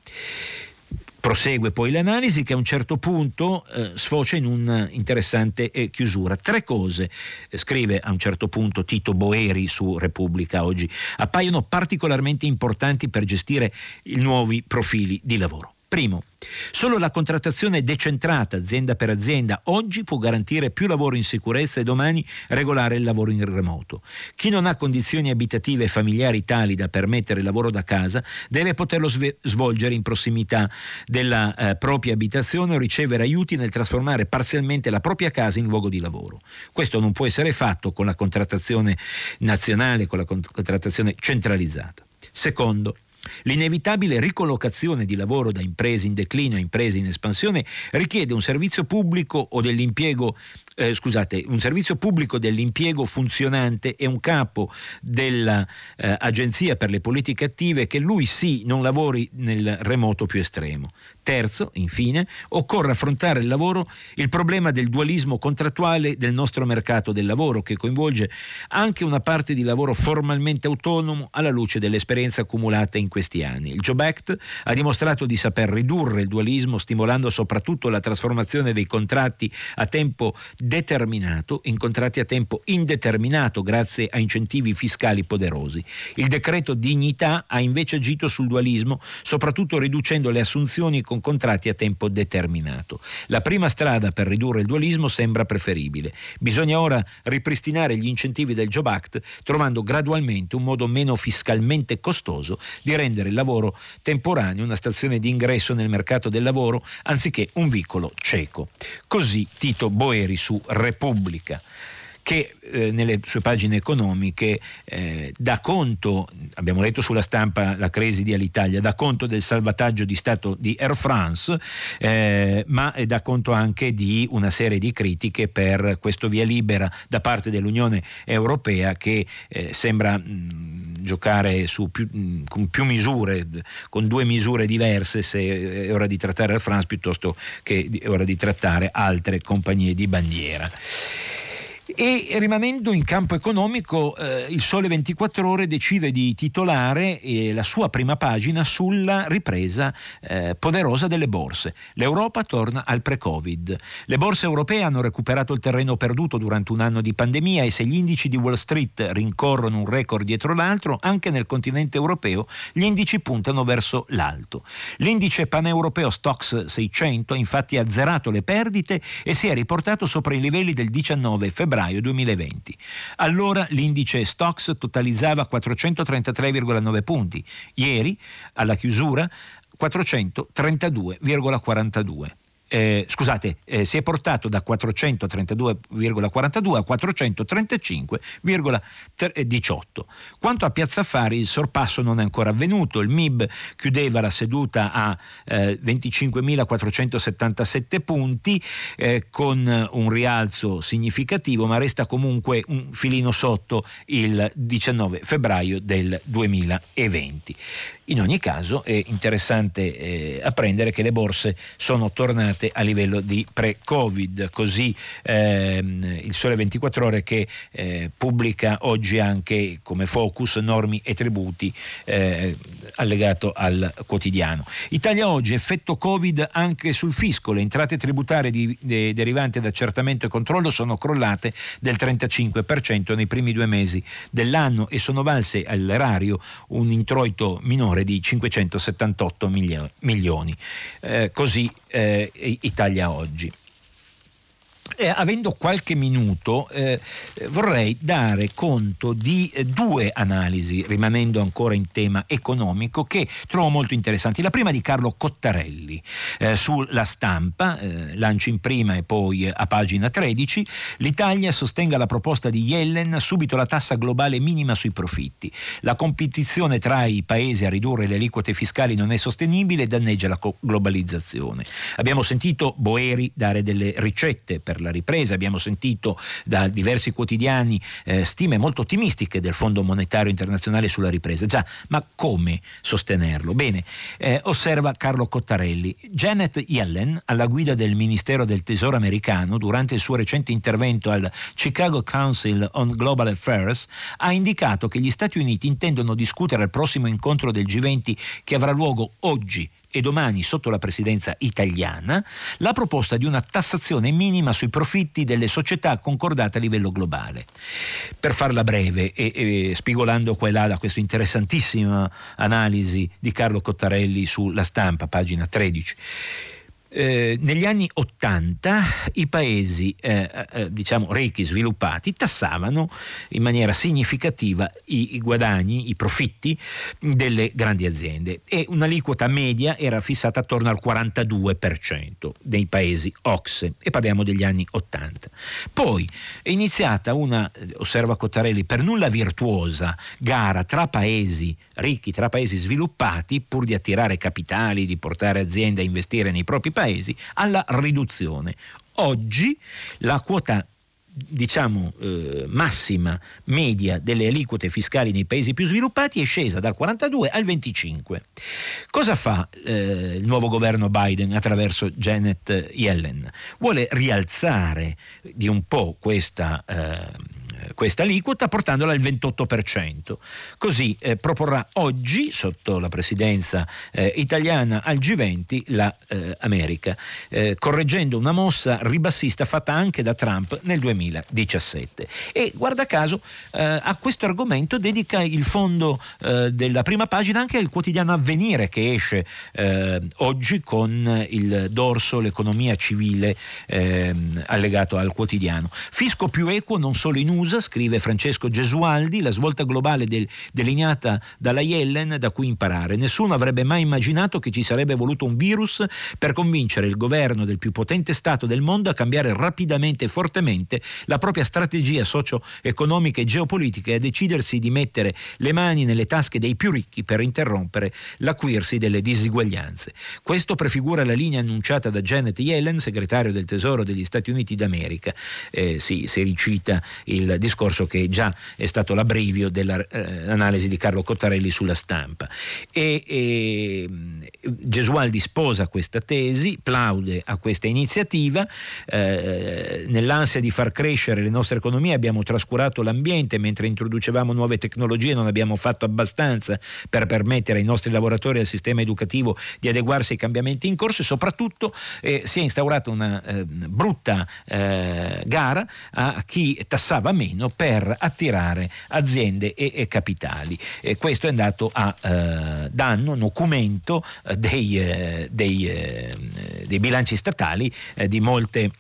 Prosegue poi l'analisi che a un certo punto eh, sfocia in un'interessante eh, chiusura. Tre cose, eh, scrive a un certo punto Tito Boeri su Repubblica oggi, appaiono particolarmente importanti per gestire i nuovi profili di lavoro. Primo, solo la contrattazione decentrata azienda per azienda oggi può garantire più lavoro in sicurezza e domani regolare il lavoro in remoto. Chi non ha condizioni abitative e familiari tali da permettere il lavoro da casa deve poterlo svolgere in prossimità della eh, propria abitazione o ricevere aiuti nel trasformare parzialmente la propria casa in luogo di lavoro. Questo non può essere fatto con la contrattazione nazionale, con la contrattazione centralizzata. Secondo, L'inevitabile ricollocazione di lavoro da imprese in declino a imprese in espansione richiede un servizio pubblico o dell'impiego eh, scusate, un servizio pubblico dell'impiego funzionante e un capo dell'Agenzia eh, per le politiche attive che lui sì non lavori nel remoto più estremo. Terzo, infine, occorre affrontare il lavoro il problema del dualismo contrattuale del nostro mercato del lavoro che coinvolge anche una parte di lavoro formalmente autonomo alla luce dell'esperienza accumulata in questi anni. Il Job Act ha dimostrato di saper ridurre il dualismo stimolando soprattutto la trasformazione dei contratti a tempo determinato in contratti a tempo indeterminato grazie a incentivi fiscali poderosi. Il decreto dignità ha invece agito sul dualismo soprattutto riducendo le assunzioni con con contratti a tempo determinato. La prima strada per ridurre il dualismo sembra preferibile. Bisogna ora ripristinare gli incentivi del Job Act trovando gradualmente un modo meno fiscalmente costoso di rendere il lavoro temporaneo una stazione di ingresso nel mercato del lavoro anziché un vicolo cieco. Così Tito Boeri su Repubblica che eh, nelle sue pagine economiche eh, dà conto, abbiamo letto sulla stampa la crisi di Alitalia, dà conto del salvataggio di Stato di Air France, eh, ma dà conto anche di una serie di critiche per questo via libera da parte dell'Unione Europea che eh, sembra mh, giocare più, mh, con più misure, con due misure diverse se è ora di trattare Air France piuttosto che è ora di trattare altre compagnie di bandiera. E rimanendo in campo economico, eh, il Sole 24 Ore decide di titolare eh, la sua prima pagina sulla ripresa eh, poderosa delle borse. L'Europa torna al pre-Covid. Le borse europee hanno recuperato il terreno perduto durante un anno di pandemia e se gli indici di Wall Street rincorrono un record dietro l'altro, anche nel continente europeo gli indici puntano verso l'alto. L'indice paneuropeo Stox 600 ha infatti azzerato le perdite e si è riportato sopra i livelli del 19 febbraio febbraio 2020. Allora l'indice Stox totalizzava 433,9 punti, ieri alla chiusura 432,42 eh, scusate, eh, si è portato da 432,42 a 435,18. Quanto a Piazza Affari il sorpasso non è ancora avvenuto, il MIB chiudeva la seduta a eh, 25.477 punti eh, con un rialzo significativo, ma resta comunque un filino sotto il 19 febbraio del 2020. In ogni caso è interessante eh, apprendere che le borse sono tornate tornate a livello di pre-Covid. Così ehm, il Sole 24 Ore che eh, pubblica oggi anche come focus normi e tributi eh, allegato al quotidiano. Italia oggi, effetto Covid anche sul fisco. Le entrate tributarie di, de, derivanti da accertamento e controllo sono crollate del 35% nei primi due mesi dell'anno e sono valse all'erario un introito minore di 578 milioni. Eh, così eh, Italia oggi. Eh, avendo qualche minuto eh, vorrei dare conto di eh, due analisi, rimanendo ancora in tema economico, che trovo molto interessanti. La prima di Carlo Cottarelli eh, sulla stampa, eh, lancio in prima e poi a pagina 13, l'Italia sostenga la proposta di Yellen subito la tassa globale minima sui profitti. La competizione tra i paesi a ridurre le aliquote fiscali non è sostenibile e danneggia la globalizzazione. Abbiamo sentito Boeri dare delle ricette per la ripresa. Abbiamo sentito da diversi quotidiani eh, stime molto ottimistiche del Fondo Monetario Internazionale sulla ripresa. Già, ma come sostenerlo? Bene, eh, osserva Carlo Cottarelli. Janet Yellen, alla guida del Ministero del Tesoro americano, durante il suo recente intervento al Chicago Council on Global Affairs, ha indicato che gli Stati Uniti intendono discutere al prossimo incontro del G20 che avrà luogo oggi e domani sotto la presidenza italiana la proposta di una tassazione minima sui profitti delle società concordate a livello globale. Per farla breve e, e spigolando qua e là da questa interessantissima analisi di Carlo Cottarelli sulla stampa, pagina 13. Eh, negli anni 80 i paesi eh, eh, diciamo ricchi, sviluppati, tassavano in maniera significativa i, i, guadagni, i profitti delle grandi aziende e un'aliquota media era fissata attorno al 42% dei paesi OXE e parliamo degli anni 80. Poi è iniziata una, osserva Cottarelli, per nulla virtuosa gara tra paesi ricchi, tra paesi sviluppati, pur di attirare capitali, di portare aziende a investire nei propri paesi, paesi alla riduzione. Oggi la quota diciamo eh, massima media delle aliquote fiscali nei paesi più sviluppati è scesa dal 42 al 25. Cosa fa eh, il nuovo governo Biden attraverso Janet Yellen? Vuole rialzare di un po' questa eh, questa aliquota portandola al 28%. Così eh, proporrà oggi, sotto la presidenza eh, italiana al G20, l'America, la, eh, correggendo una mossa ribassista fatta anche da Trump nel 2017. E guarda caso eh, a questo argomento dedica il fondo eh, della prima pagina anche il quotidiano Avvenire che esce eh, oggi con il dorso l'economia civile ehm, allegato al quotidiano. Fisco più equo non solo in USA, scrive Francesco Gesualdi, la svolta globale del, delineata dalla Yellen da cui imparare. Nessuno avrebbe mai immaginato che ci sarebbe voluto un virus per convincere il governo del più potente Stato del mondo a cambiare rapidamente e fortemente la propria strategia socio-economica e geopolitica e a decidersi di mettere le mani nelle tasche dei più ricchi per interrompere l'acuirsi delle disuguaglianze. Questo prefigura la linea annunciata da Janet Yellen, segretario del Tesoro degli Stati Uniti d'America. Eh, sì, si ricita il discorso che già è stato l'abbrivio dell'analisi di Carlo Cottarelli sulla stampa. E, e Gesualdi sposa questa tesi, plaude a questa iniziativa, eh, nell'ansia di far crescere le nostre economie abbiamo trascurato l'ambiente mentre introducevamo nuove tecnologie non abbiamo fatto abbastanza per permettere ai nostri lavoratori e al sistema educativo di adeguarsi ai cambiamenti in corso e soprattutto eh, si è instaurata una eh, brutta eh, gara a chi tassava meno Torino per attirare aziende e, e capitali. E questo è andato a eh, danno, documento eh, dei, eh, dei, eh, dei, bilanci statali eh, di molte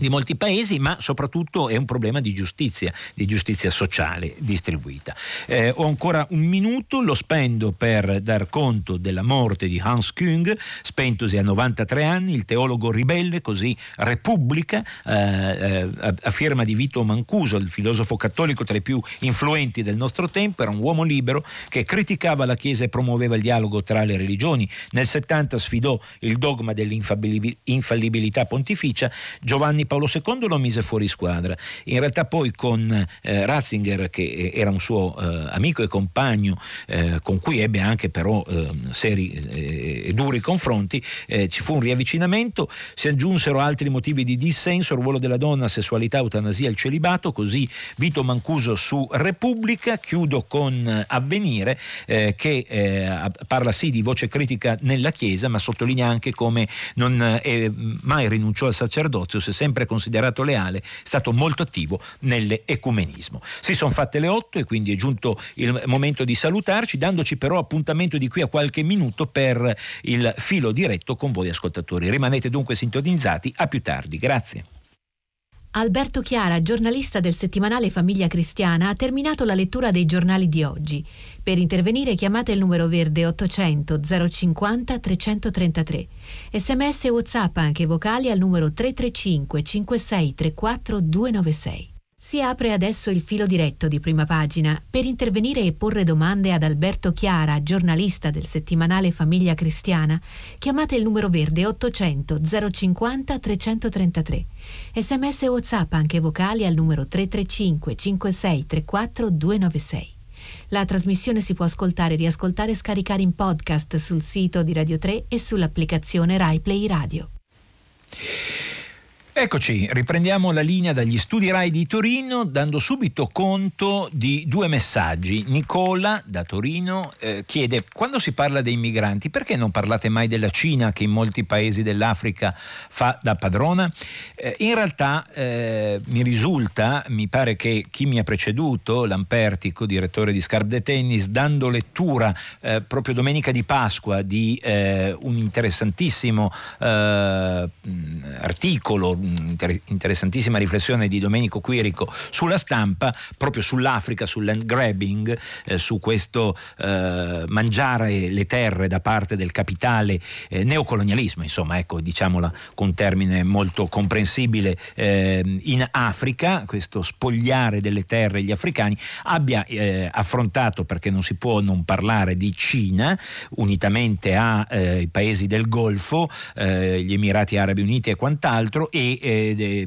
di molti paesi, ma soprattutto è un problema di giustizia, di giustizia sociale distribuita. Eh, ho ancora un minuto, lo spendo per dar conto della morte di Hans Küng, spentosi a 93 anni, il teologo ribelle, così Repubblica, eh, eh, a firma di Vito Mancuso, il filosofo cattolico tra i più influenti del nostro tempo, era un uomo libero che criticava la Chiesa e promuoveva il dialogo tra le religioni. Nel 70 sfidò il dogma dell'infallibilità pontificia. Giovanni Paolo II lo mise fuori squadra. In realtà poi con eh, Ratzinger, che era un suo eh, amico e compagno, eh, con cui ebbe anche però ehm, seri eh, e duri confronti, eh, ci fu un riavvicinamento, si aggiunsero altri motivi di dissenso, ruolo della donna, sessualità, eutanasia, il celibato, così Vito Mancuso su Repubblica, chiudo con Avvenire che parla sì di voce critica nella Chiesa, ma sottolinea anche come non mai rinunciò al sacerdozio, si è sempre considerato leale, è stato molto attivo nell'ecumenismo. Si sono fatte le otto e quindi è giunto il momento di salutarci, dandoci però appuntamento di qui a qualche minuto per il filo diretto con voi ascoltatori. Rimanete dunque sintonizzati, a più tardi. Grazie. Alberto Chiara, giornalista del settimanale Famiglia Cristiana, ha terminato la lettura dei giornali di oggi. Per intervenire chiamate il numero verde 800 050 333. Sms e WhatsApp anche vocali al numero 335 56 34 296. Si apre adesso il filo diretto di prima pagina. Per intervenire e porre domande ad Alberto Chiara, giornalista del settimanale Famiglia Cristiana, chiamate il numero verde 800 050 333. Sms e WhatsApp anche vocali al numero 335 56 34 296. La trasmissione si può ascoltare, riascoltare e scaricare in podcast sul sito di Radio 3 e sull'applicazione RaiPlay Radio. Eccoci, riprendiamo la linea dagli studi RAI di Torino dando subito conto di due messaggi. Nicola da Torino eh, chiede, quando si parla dei migranti, perché non parlate mai della Cina che in molti paesi dell'Africa fa da padrona? Eh, in realtà eh, mi risulta, mi pare che chi mi ha preceduto, Lampertico, direttore di Scarp de Tennis, dando lettura eh, proprio domenica di Pasqua di eh, un interessantissimo eh, articolo, interessantissima riflessione di Domenico Quirico sulla stampa, proprio sull'Africa, sul land grabbing, eh, su questo eh, mangiare le terre da parte del capitale eh, neocolonialismo, insomma, ecco, diciamola con termine molto comprensibile, eh, in Africa, questo spogliare delle terre gli africani, abbia eh, affrontato, perché non si può non parlare di Cina, unitamente ai eh, paesi del Golfo, gli Emirati Arabi Uniti e quant'altro, e eh,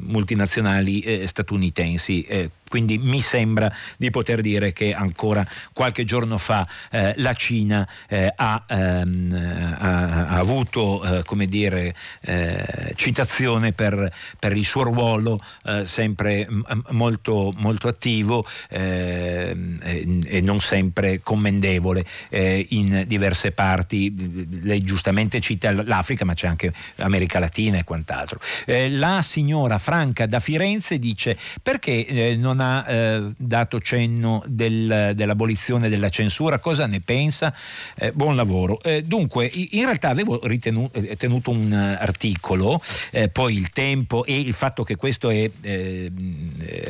multinazionali eh, statunitensi. Quindi mi sembra di poter dire che ancora qualche giorno fa eh, la Cina eh, ha, ehm, ha, ha, avuto eh, come dire, eh, citazione per, per, il suo ruolo eh, sempre m- molto, molto attivo ehm, e non sempre commendevole eh, in diverse parti. Lei giustamente cita l'Africa, ma c'è anche l'America Latina e quant'altro. la signora Franca da Firenze dice perché non ha eh, dato cenno del, dell'abolizione della censura, cosa ne pensa? Eh, buon lavoro. Eh, dunque, in realtà avevo ritenuto eh, tenuto un articolo, eh, poi il tempo e il fatto che questo è, eh,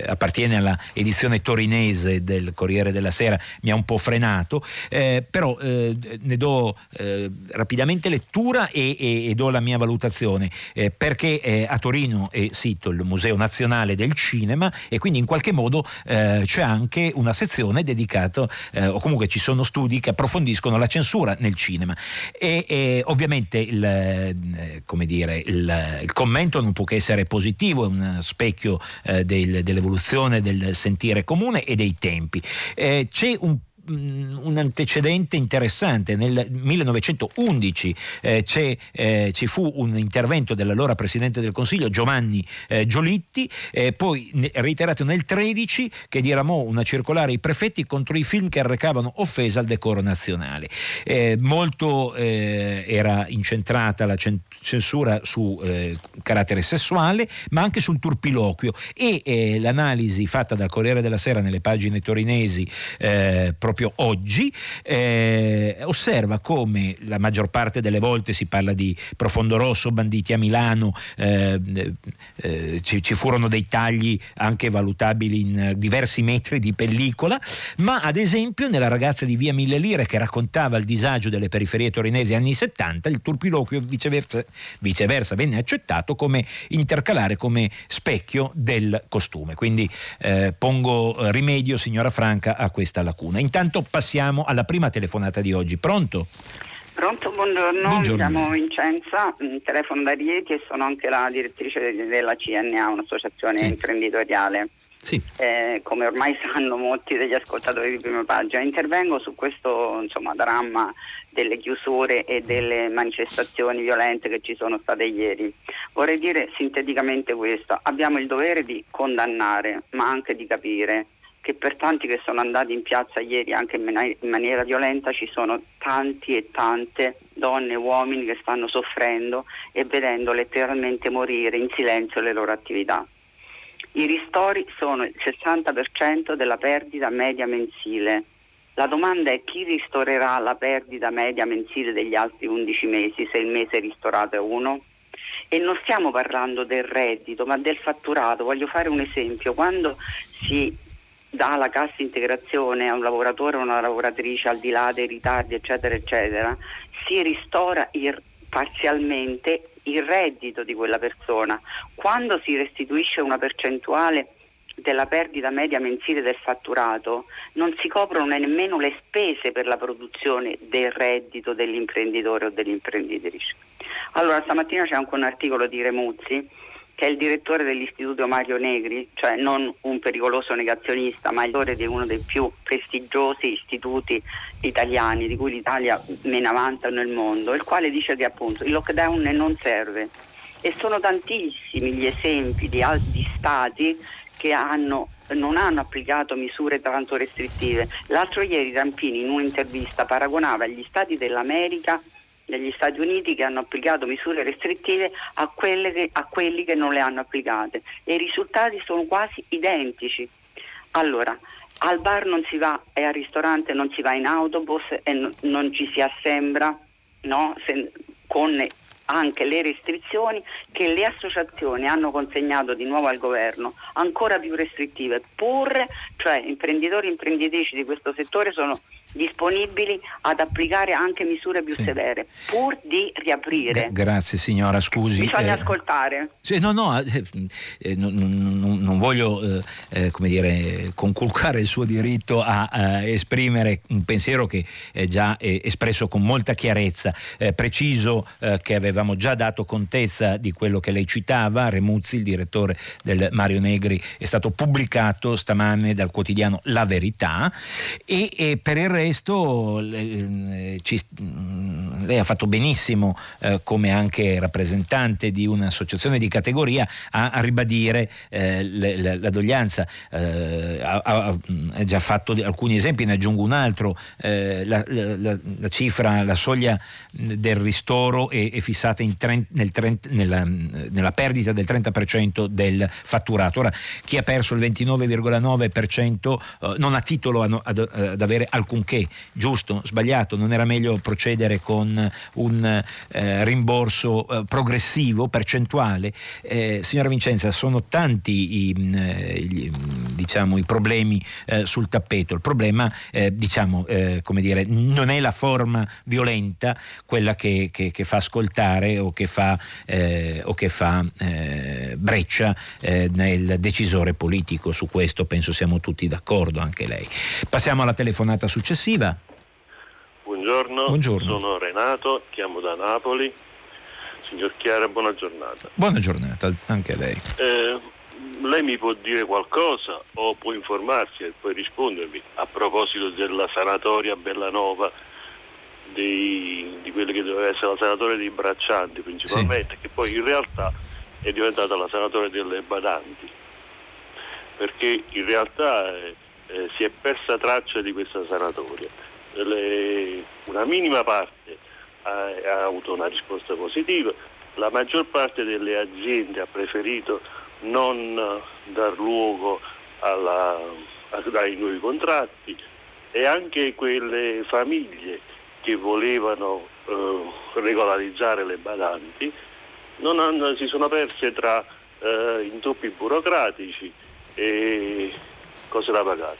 appartiene alla edizione torinese del Corriere della Sera mi ha un po' frenato, però ne do rapidamente lettura e, e, e, do la mia valutazione, perché a Torino è sito il Museo Nazionale del Cinema e quindi in qualche modo modo eh, c'è anche una sezione dedicata, eh, o comunque ci sono studi che approfondiscono la censura nel cinema. E, e ovviamente il, eh, dire, il, il, commento non può che essere positivo, è un specchio eh, del, dell'evoluzione del sentire comune e dei tempi. Eh, c'è un un antecedente interessante. Nel 1911 eh, eh, ci fu un intervento dell'allora Presidente del Consiglio Giovanni eh, Giolitti, eh, poi reiterato nel 13 che diramò una circolare ai prefetti contro i film che arrecavano offesa al decoro nazionale. Eh, molto eh, era incentrata la censura su carattere sessuale, ma anche sul turpiloquio e l'analisi fatta dal Corriere della Sera nelle pagine torinesi proprio oggi, eh, osserva come la maggior parte delle volte si parla di Profondo Rosso, Banditi a Milano, eh, eh, ci, ci, furono dei tagli anche valutabili in diversi metri di pellicola, ma ad esempio nella ragazza di Via Mille Lire che raccontava il disagio delle periferie torinesi anni 70, il turpiloquio viceversa, viceversa venne accettato come intercalare come specchio del costume. Quindi eh, pongo rimedio, signora Franca, a questa lacuna. Intanto passiamo alla prima telefonata di oggi. Pronto? Pronto, buongiorno. buongiorno. Siamo Vincenza, mm, telefono da Rieti e sono anche la direttrice della CNA, un'associazione sì. imprenditoriale. Sì. Eh, come ormai sanno molti degli ascoltatori di prima pagina, intervengo su questo insomma, dramma delle chiusure e delle manifestazioni violente che ci sono state ieri. Vorrei dire sinteticamente questo, abbiamo il dovere di condannare ma anche di capire che per tanti che sono andati in piazza ieri anche in maniera violenta ci sono tanti e tante donne e uomini che stanno soffrendo e vedendo letteralmente morire in silenzio le loro attività. I ristori sono il 60% della perdita media mensile. La domanda è chi ristorerà la perdita media mensile degli altri 11 mesi se il mese ristorato è uno? E non stiamo parlando del reddito, ma del fatturato. Voglio fare un esempio. Quando si dà la cassa integrazione a un lavoratore o una lavoratrice al di là dei ritardi, eccetera, eccetera, si ristora il, parzialmente il reddito di quella persona. Quando si restituisce una percentuale della perdita media mensile del fatturato, non si coprono nemmeno le spese per la produzione del reddito dell'imprenditore o dell'imprenditrice. Allora, stamattina c'è anche un articolo di Remuzzi che è il direttore dell'Istituto Mario Negri, cioè non un pericoloso negazionista, ma il direttore di uno dei più prestigiosi istituti italiani, di cui l'Italia meno avanza nel mondo, il quale dice che appunto il lockdown non serve. E sono tantissimi gli esempi di altri stati che hanno, non hanno applicato misure tanto restrittive. L'altro ieri Rampini in un'intervista paragonava gli stati dell'America degli Stati Uniti che hanno applicato misure restrittive a, che, a quelli che non le hanno applicate e i risultati sono quasi identici. Allora, al bar non si va e al ristorante non si va in autobus e no, non ci si assembra no? Se, con anche le restrizioni che le associazioni hanno consegnato di nuovo al governo, ancora più restrittive, pur, cioè imprenditori e imprenditrici di questo settore sono disponibili ad applicare anche misure più sì. severe, pur di riaprire. G- grazie signora, scusi. Bisogna eh, ascoltare. Sì, no, no, eh, eh, non, non, non, voglio eh, eh, come dire, conculcare il suo diritto a, a esprimere un pensiero che è già espresso con molta chiarezza. Eh, preciso che avevamo già dato contezza di quello che lei citava, Remuzzi, il direttore del Mario Negri, è stato pubblicato stamane dal quotidiano La Verità e, e per il resto eh, ci, mm, lei ha fatto benissimo eh, come anche rappresentante di un'associazione di categoria a, a ribadire eh, le, la doglianza. Eh, ha, ha, già fatto alcuni esempi, ne aggiungo un altro. Eh, la, la, la, cifra, la soglia del ristoro è, è fissata trent, nel trent, nella, nella, perdita del 30% del fatturato. Ora, chi ha perso il 29,9% eh, non ha titolo ad avere alcun che, giusto, sbagliato, non era meglio procedere con un eh, rimborso eh, progressivo, percentuale? Eh, signora Vincenza, sono tanti i, mm, eh, gli, diciamo, i problemi eh, sul tappeto. Il problema, eh, diciamo, come dire, non è la forma violenta, quella che, che, che fa ascoltare o che fa, o che fa breccia nel decisore politico. Su questo penso siamo tutti d'accordo, anche lei. Passiamo alla telefonata successiva successiva. Buongiorno, Buongiorno, sono Renato, chiamo da Napoli. Signor Chiara, buona giornata. Buona giornata anche a lei. Eh, lei mi può dire qualcosa o può informarsi e poi rispondermi a proposito della sanatoria Bellanova dei, di quelle che doveva essere la sanatoria dei braccianti principalmente, sì. che poi in realtà è diventata la sanatoria delle badanti, perché in realtà eh, eh, si è persa traccia di questa sanatoria. Le, una minima parte ha, ha, avuto una risposta positiva, la maggior parte delle aziende ha preferito non dar luogo alla, ai nuovi contratti e anche quelle famiglie che volevano eh, regolarizzare le badanti hanno, si sono perse tra eh, intoppi burocratici e cose da pagare.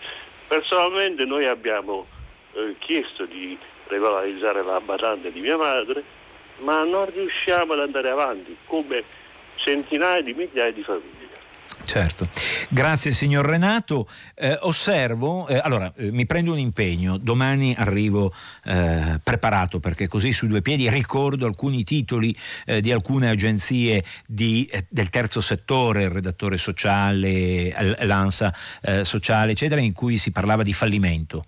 Personalmente noi abbiamo eh, chiesto di regolarizzare la badante di mia madre, ma non riusciamo ad andare avanti come centinaia di migliaia di famiglie. Certo, Grazie signor Renato. Eh, osservo, eh, allora eh, mi prendo un impegno, domani arrivo eh, preparato perché così su due piedi ricordo alcuni titoli eh, di alcune agenzie di, eh, del terzo settore, il redattore sociale, l'ANSA sociale, eccetera, in cui si parlava di fallimento,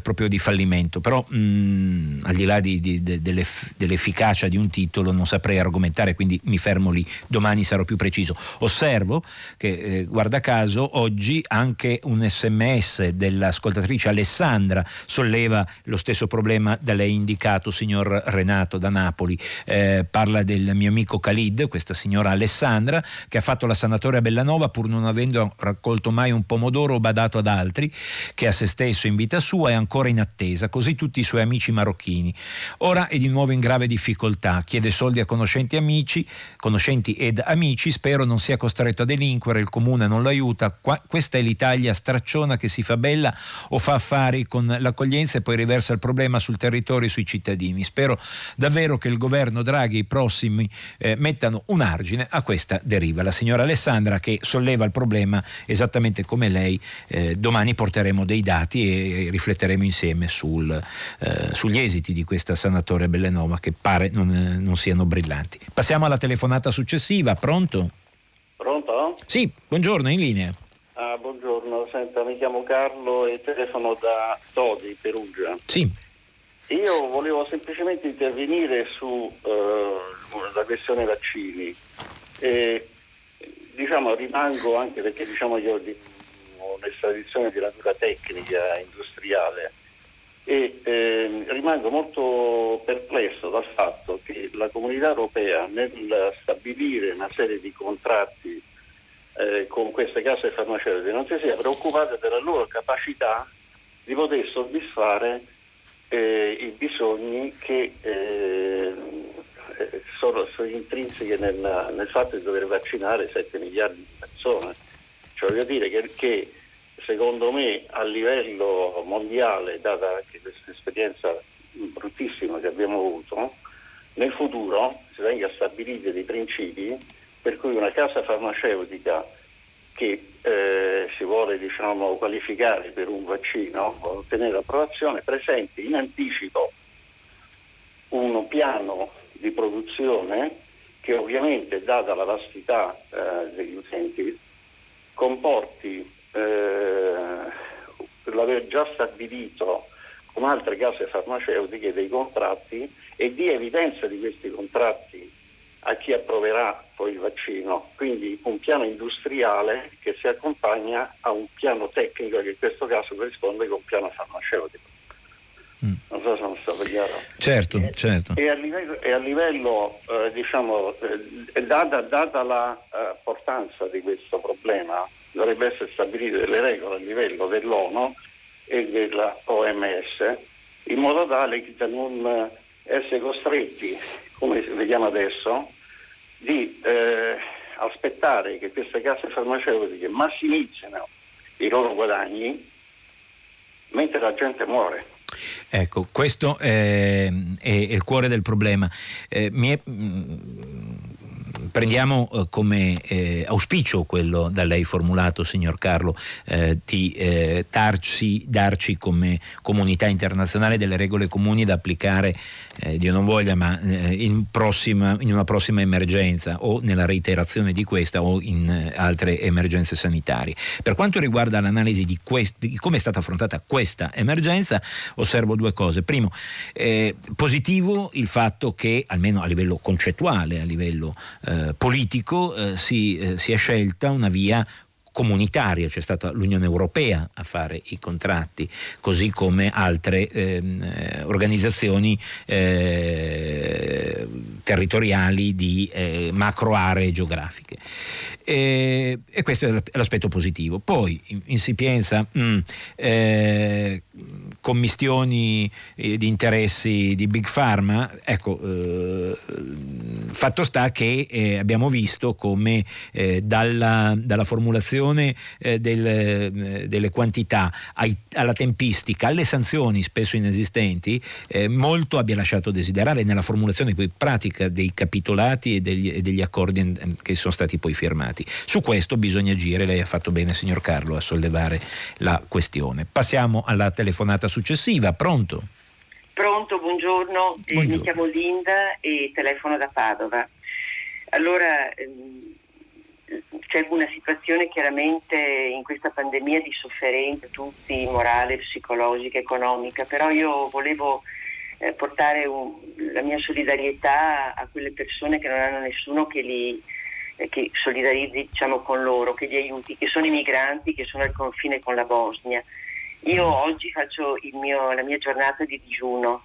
proprio di fallimento. Però mh, mm, al di là di, di, de, dell'eff- dell'efficacia di un titolo non saprei argomentare, quindi mi fermo lì, domani sarò più preciso. Osservo che, guarda caso oggi anche un sms dell'ascoltatrice Alessandra solleva lo stesso problema da lei indicato, signor Renato da Napoli. Eh, parla del mio amico Khalid, questa signora Alessandra, che ha fatto la sanatoria a Bellanova pur non avendo raccolto mai un pomodoro o badato ad altri, che a se stesso in vita sua è ancora in attesa, così tutti i suoi amici marocchini. Ora è di nuovo in grave difficoltà, chiede soldi a conoscenti amici, conoscenti ed amici, spero non sia costretto a delinquere, il comune non lo aiuta, Qua, questa è l'Italia stracciona che si fa bella o fa affari con l'accoglienza e poi riversa il problema sul territorio e sui cittadini. Spero davvero che il governo Draghi e i prossimi eh, mettano un argine a questa deriva. La signora Alessandra che solleva il problema esattamente come lei, eh, domani porteremo dei dati e rifletteremo insieme sul, eh, sugli esiti di questa sanatoria Bellenova che pare non, non siano brillanti. Passiamo alla telefonata successiva, pronto? Pronto? Sì, buongiorno, in linea. Ah, buongiorno, senta, mi chiamo Carlo e telefono da Todi, Perugia. Sì. Io volevo semplicemente intervenire sulla eh, questione vaccini. E, diciamo, rimango anche perché diciamo, io ho un'estradizione di natura tecnica, industriale, e eh, rimango molto perplesso dal fatto che la comunità europea nel stabilire una serie di contratti eh, con queste case farmaceutiche non si sia preoccupata della loro capacità di poter soddisfare eh, i bisogni che eh, sono, sono intrinseche nel, nel, fatto di dover vaccinare 7 miliardi di persone. Cioè voglio dire che, che secondo me a livello mondiale, data anche questa esperienza bruttissima che abbiamo avuto, nel futuro si venga stabiliti dei principi per cui una casa farmaceutica che eh, si vuole diciamo, qualificare per un vaccino o ottenere approvazione presenti in anticipo un piano di produzione che ovviamente data la vastità eh, degli utenti comporti eh, l'aver già stabilito con altre case farmaceutiche dei contratti e di evidenza di questi contratti a chi approverà poi il vaccino, quindi un piano industriale che si accompagna a un piano tecnico che in questo caso corrisponde con un piano farmaceutico. Mm. Non so se sono stato chiaro. Certo, e, certo. E a livello, e a livello eh, diciamo, eh, data, data l'importanza eh, di questo problema, dovrebbe essere stabilite delle regole a livello dell'ONU e della OMS in modo tale da non essere costretti, come vediamo adesso, di eh, aspettare che queste case farmaceutiche massimizzino i loro guadagni mentre la gente muore. Ecco, questo è, è, il cuore del problema. Eh, mi è, prendiamo eh, come eh, auspicio quello da lei formulato, signor Carlo, eh, di eh, darci, darci, come comunità internazionale delle regole comuni da applicare, eh, Dio non voglia, ma in, prossima, in, una prossima emergenza o nella reiterazione di questa o in altre emergenze sanitarie. Per quanto riguarda l'analisi di, quest, di come è stata affrontata questa emergenza, osservo due cose. Primo, positivo il fatto che, almeno a livello concettuale, a livello eh, politico eh, si, eh, si è scelta una via comunitaria, c'è stata l'Unione Europea a fare i contratti, così come altre ehm, eh, organizzazioni eh, territoriali di eh, macro aree geografiche. E, e, questo è l'aspetto positivo. Poi, insipienza, mh, eh, commistioni eh, di interessi di Big Pharma, ecco, eh, fatto sta che eh, abbiamo visto come eh, dalla, dalla, formulazione eh, del, eh, delle quantità ai, alla tempistica, alle sanzioni spesso inesistenti, eh, molto abbia lasciato desiderare nella formulazione pratica dei capitolati e degli, e degli accordi che sono stati poi firmati. Su questo bisogna agire, lei ha fatto bene signor Carlo a sollevare la questione. Passiamo alla telefonata successiva, pronto? Pronto, buongiorno. buongiorno. mi chiamo Linda e telefono da Padova. Allora, ehm, c'è una situazione chiaramente in questa pandemia di sofferenza, tutti, morale, psicologica, economica, però io volevo eh, portare un, la mia solidarietà a quelle persone che non hanno nessuno che li eh, che solidarizzi diciamo, con loro, che li aiuti, che sono i migranti che sono al confine con la Bosnia. Io oggi faccio mio, la mia giornata di digiuno.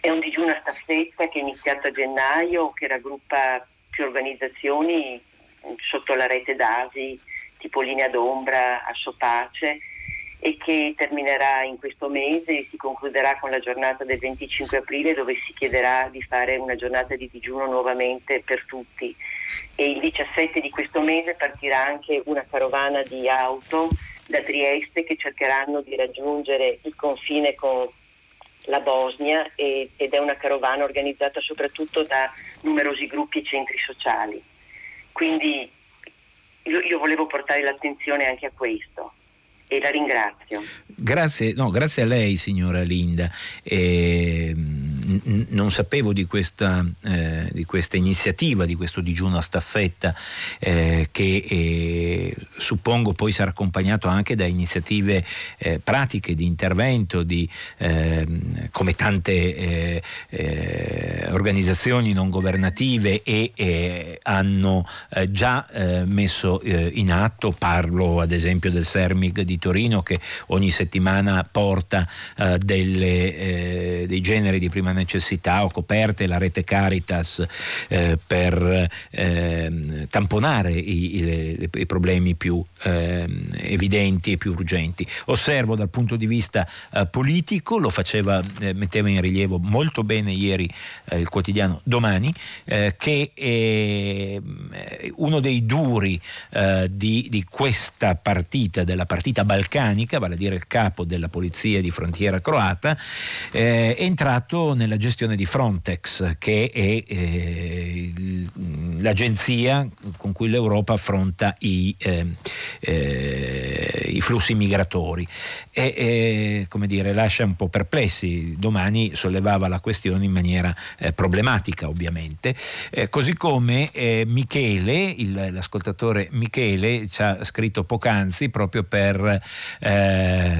È un digiuno a staffetta che è iniziato a gennaio, che raggruppa più organizzazioni sotto la rete d'Asi, tipo Linea d'Ombra, Assopace, e che terminerà in questo mese e si concluderà con la giornata del 25 aprile dove si chiederà di fare una giornata di digiuno nuovamente per tutti. E il 17 di questo mese partirà anche una carovana di auto da Trieste che cercheranno di raggiungere il confine con la Bosnia ed è una carovana organizzata soprattutto da numerosi gruppi e centri sociali. Quindi io, io volevo portare l'attenzione anche a questo e la ringrazio. Grazie, no, grazie a lei signora Linda. Eh, non sapevo di questa, eh, di questa, iniziativa, di questo digiuno a staffetta eh, che eh, suppongo poi sarà accompagnato anche da iniziative eh, pratiche di intervento di, ehm, come tante eh, organizzazioni non governative e hanno già messo in atto, parlo ad esempio del Sermig di Torino che ogni settimana porta delle, dei generi di prima necessità o coperte la rete Caritas eh, per eh, tamponare i, i, i, problemi più eh, evidenti e più urgenti. Osservo dal punto di vista eh, politico, lo faceva, eh, metteva in rilievo molto bene ieri eh, il quotidiano Domani, che uno dei duri di, di questa partita, della partita balcanica, vale a dire il capo della polizia di frontiera croata, è entrato nella gestione di Frontex, che è eh, l'agenzia con cui l'Europa affronta i, eh, eh, i flussi migratori. E come dire, lascia un po' perplessi. Domani sollevava la questione in maniera eh, problematica, ovviamente. Eh, così come eh, Michele, il, l'ascoltatore Michele, ci ha scritto poc'anzi proprio per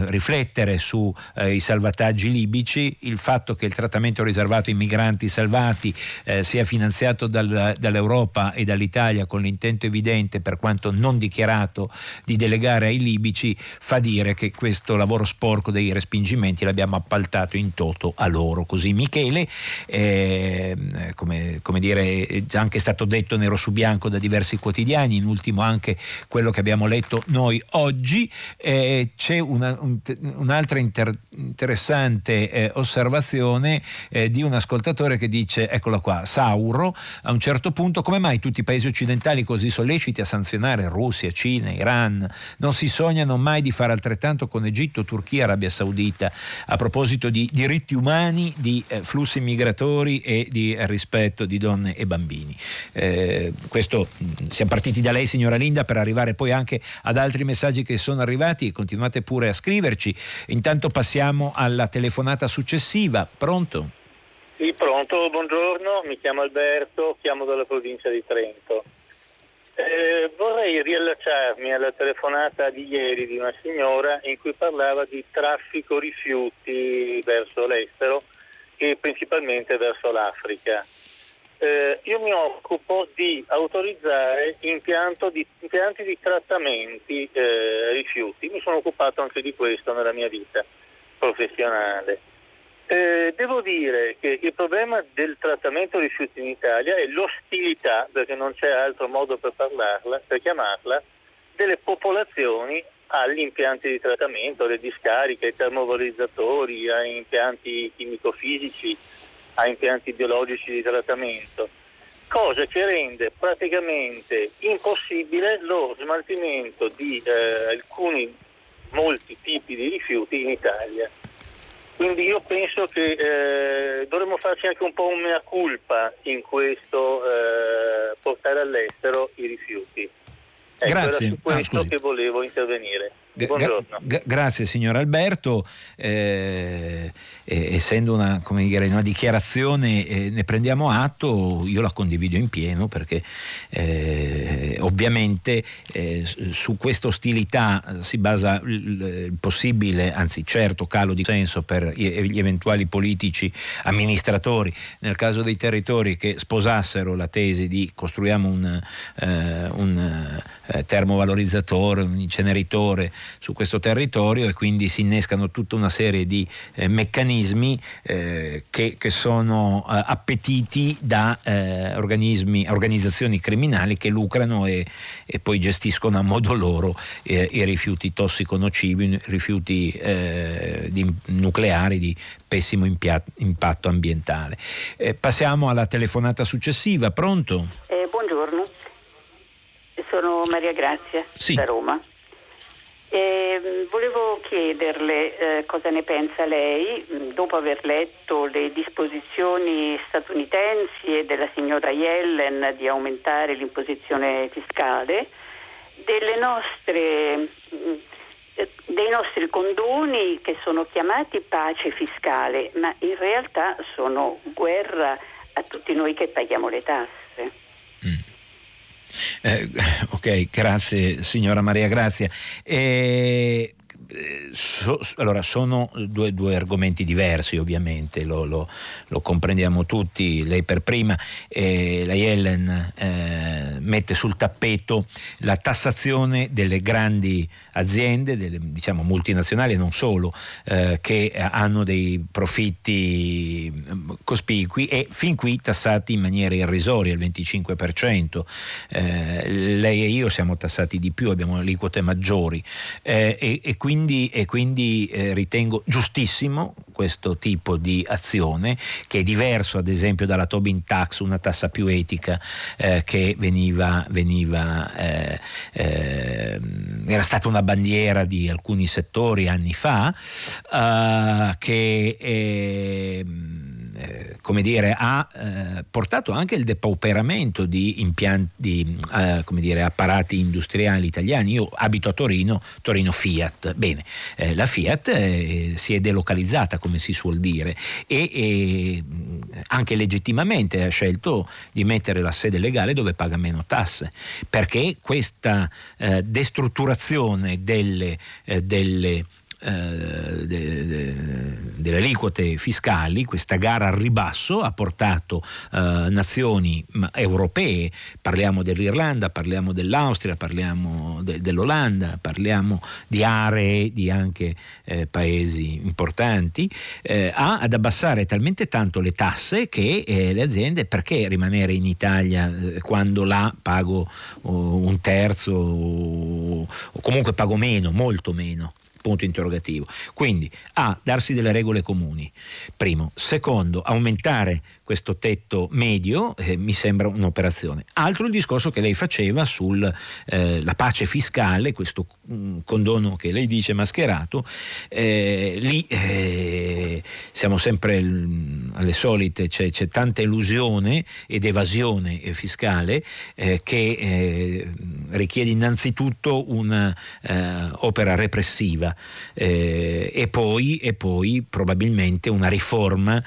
riflettere sui salvataggi libici, il fatto che il trattamento riservato ai migranti salvati eh, sia finanziato dal, dall'Europa e dall'Italia con l'intento evidente, per quanto non dichiarato, di delegare ai libici, fa dire che questo lavoro sporco dei respingimenti l'abbiamo appaltato in toto a loro. Così Michele, eh, come, come, dire, è già anche stato detto nero su bianco da diversi quotidiani, in ultimo anche quello che abbiamo letto noi oggi, eh, c'è una, un, un'altra inter, interessante eh, osservazione eh, di un ascoltatore che dice, eccola qua, Sauro, a un certo punto, come mai tutti i paesi occidentali così solleciti a sanzionare Russia, Cina, Iran, non si sognano mai di fare altrettanto con Egitto, Turchia, Arabia Saudita, a proposito di diritti umani, di eh, flussi migratori e di rispetto di donne e bambini. Eh, questo mm, siamo partiti da lei, signora Linda, per arrivare poi anche ad altri messaggi che sono arrivati. Continuate pure a scriverci. Intanto passiamo alla telefonata successiva. Pronto? Sì, pronto, buongiorno, mi chiamo Alberto, chiamo dalla provincia di Trento. Eh, vorrei riallacciarmi alla telefonata di ieri di una signora in cui parlava di traffico rifiuti verso l'estero e principalmente verso l'Africa. Eh, io mi occupo di autorizzare di, impianti di trattamenti eh, rifiuti, mi sono occupato anche di questo nella mia vita professionale. Eh, devo dire che il problema del trattamento rifiuti in Italia è l'ostilità, perché non c'è altro modo per parlarla, per chiamarla, delle popolazioni agli impianti di trattamento, alle discariche, ai termovalorizzatori, ai impianti chimico-fisici, a impianti biologici di trattamento. cosa che rende praticamente impossibile lo smaltimento di eh, alcuni molti tipi di rifiuti in Italia. Quindi io penso che eh, dovremmo farci anche un po' un mea culpa in questo eh, portare all'estero i rifiuti. Ecco, Grazie. Era su questo ah, che volevo intervenire. Buongiorno. Gra- grazie signor Alberto. Eh, eh, essendo una, dire, una dichiarazione eh, ne prendiamo atto, io la condivido in pieno perché eh, ovviamente eh, su questa ostilità si basa il, il, possibile, anzi certo calo di senso per gli eventuali politici amministratori. Nel caso dei territori che sposassero la tesi di costruiamo un, eh, un eh, termovalorizzatore, un inceneritore su questo territorio e quindi si innescano tutta una serie di meccanismi organismi eh, che, che, sono eh, appetiti da eh, organismi, organizzazioni criminali che lucrano e, e poi gestiscono a modo loro eh, i rifiuti tossico-nocivi, i rifiuti eh, di, nucleari di pessimo impia- impatto ambientale. Eh, passiamo alla telefonata successiva, pronto? buongiorno, sono Maria Grazia sì. da Roma. Eh, volevo chiederle eh, cosa ne pensa lei, mm, dopo aver letto le disposizioni statunitensi e della signora Yellen di aumentare l'imposizione fiscale, nostre, mm, eh, dei nostri condoni che sono chiamati pace fiscale, ma in realtà sono guerra a tutti noi che paghiamo le tasse. Mm. Eh, ok, grazie signora Maria Grazia. Eh, So, allora, sono due, due, argomenti diversi ovviamente, lo, lo, lo, comprendiamo tutti, lei per prima, eh, la Yellen eh, mette sul tappeto la tassazione delle grandi aziende, delle diciamo, multinazionali e non solo, eh, che hanno dei profitti mm, cospicui e fin qui tassati in maniera irrisoria, il 25%. Eh, lei e io siamo tassati di più, abbiamo aliquote maggiori eh, e, e quindi quindi, e quindi eh, ritengo giustissimo questo tipo di azione che è diverso ad esempio dalla Tobin Tax, una tassa più etica eh, che veniva, veniva eh, eh era stata una bandiera di alcuni settori anni fa eh, che ehm, eh, come dire, ha eh, portato anche il depauperamento di, impianti, di eh, dire, apparati industriali italiani. Io abito a Torino, Torino Fiat. Bene, eh, la Fiat eh, si è delocalizzata, come si suol dire, e, e, anche legittimamente ha scelto di mettere la sede legale dove paga meno tasse, perché questa destrutturazione delle, delle eh, de, de, delle aliquote fiscali, questa gara al ribasso ha portato eh, nazioni europee, parliamo dell'Irlanda, parliamo dell'Austria, parliamo de, dell'Olanda, parliamo di aree di anche eh, paesi importanti, eh, a, ad abbassare talmente tanto le tasse che eh, le aziende, perché rimanere in Italia eh, quando là pago oh, un terzo o, o comunque pago meno, molto meno? Punto interrogativo. Quindi A, darsi delle regole comuni, primo. Secondo, aumentare questo tetto medio eh, mi sembra un'operazione. Altro il discorso che lei faceva sulla eh, pace fiscale, questo mm, condono che lei dice mascherato, eh, lì eh, siamo sempre l, alle solite, c'è, c'è, tanta illusione ed evasione fiscale eh, che eh, richiede innanzitutto un'opera repressiva e poi, e, poi, probabilmente una riforma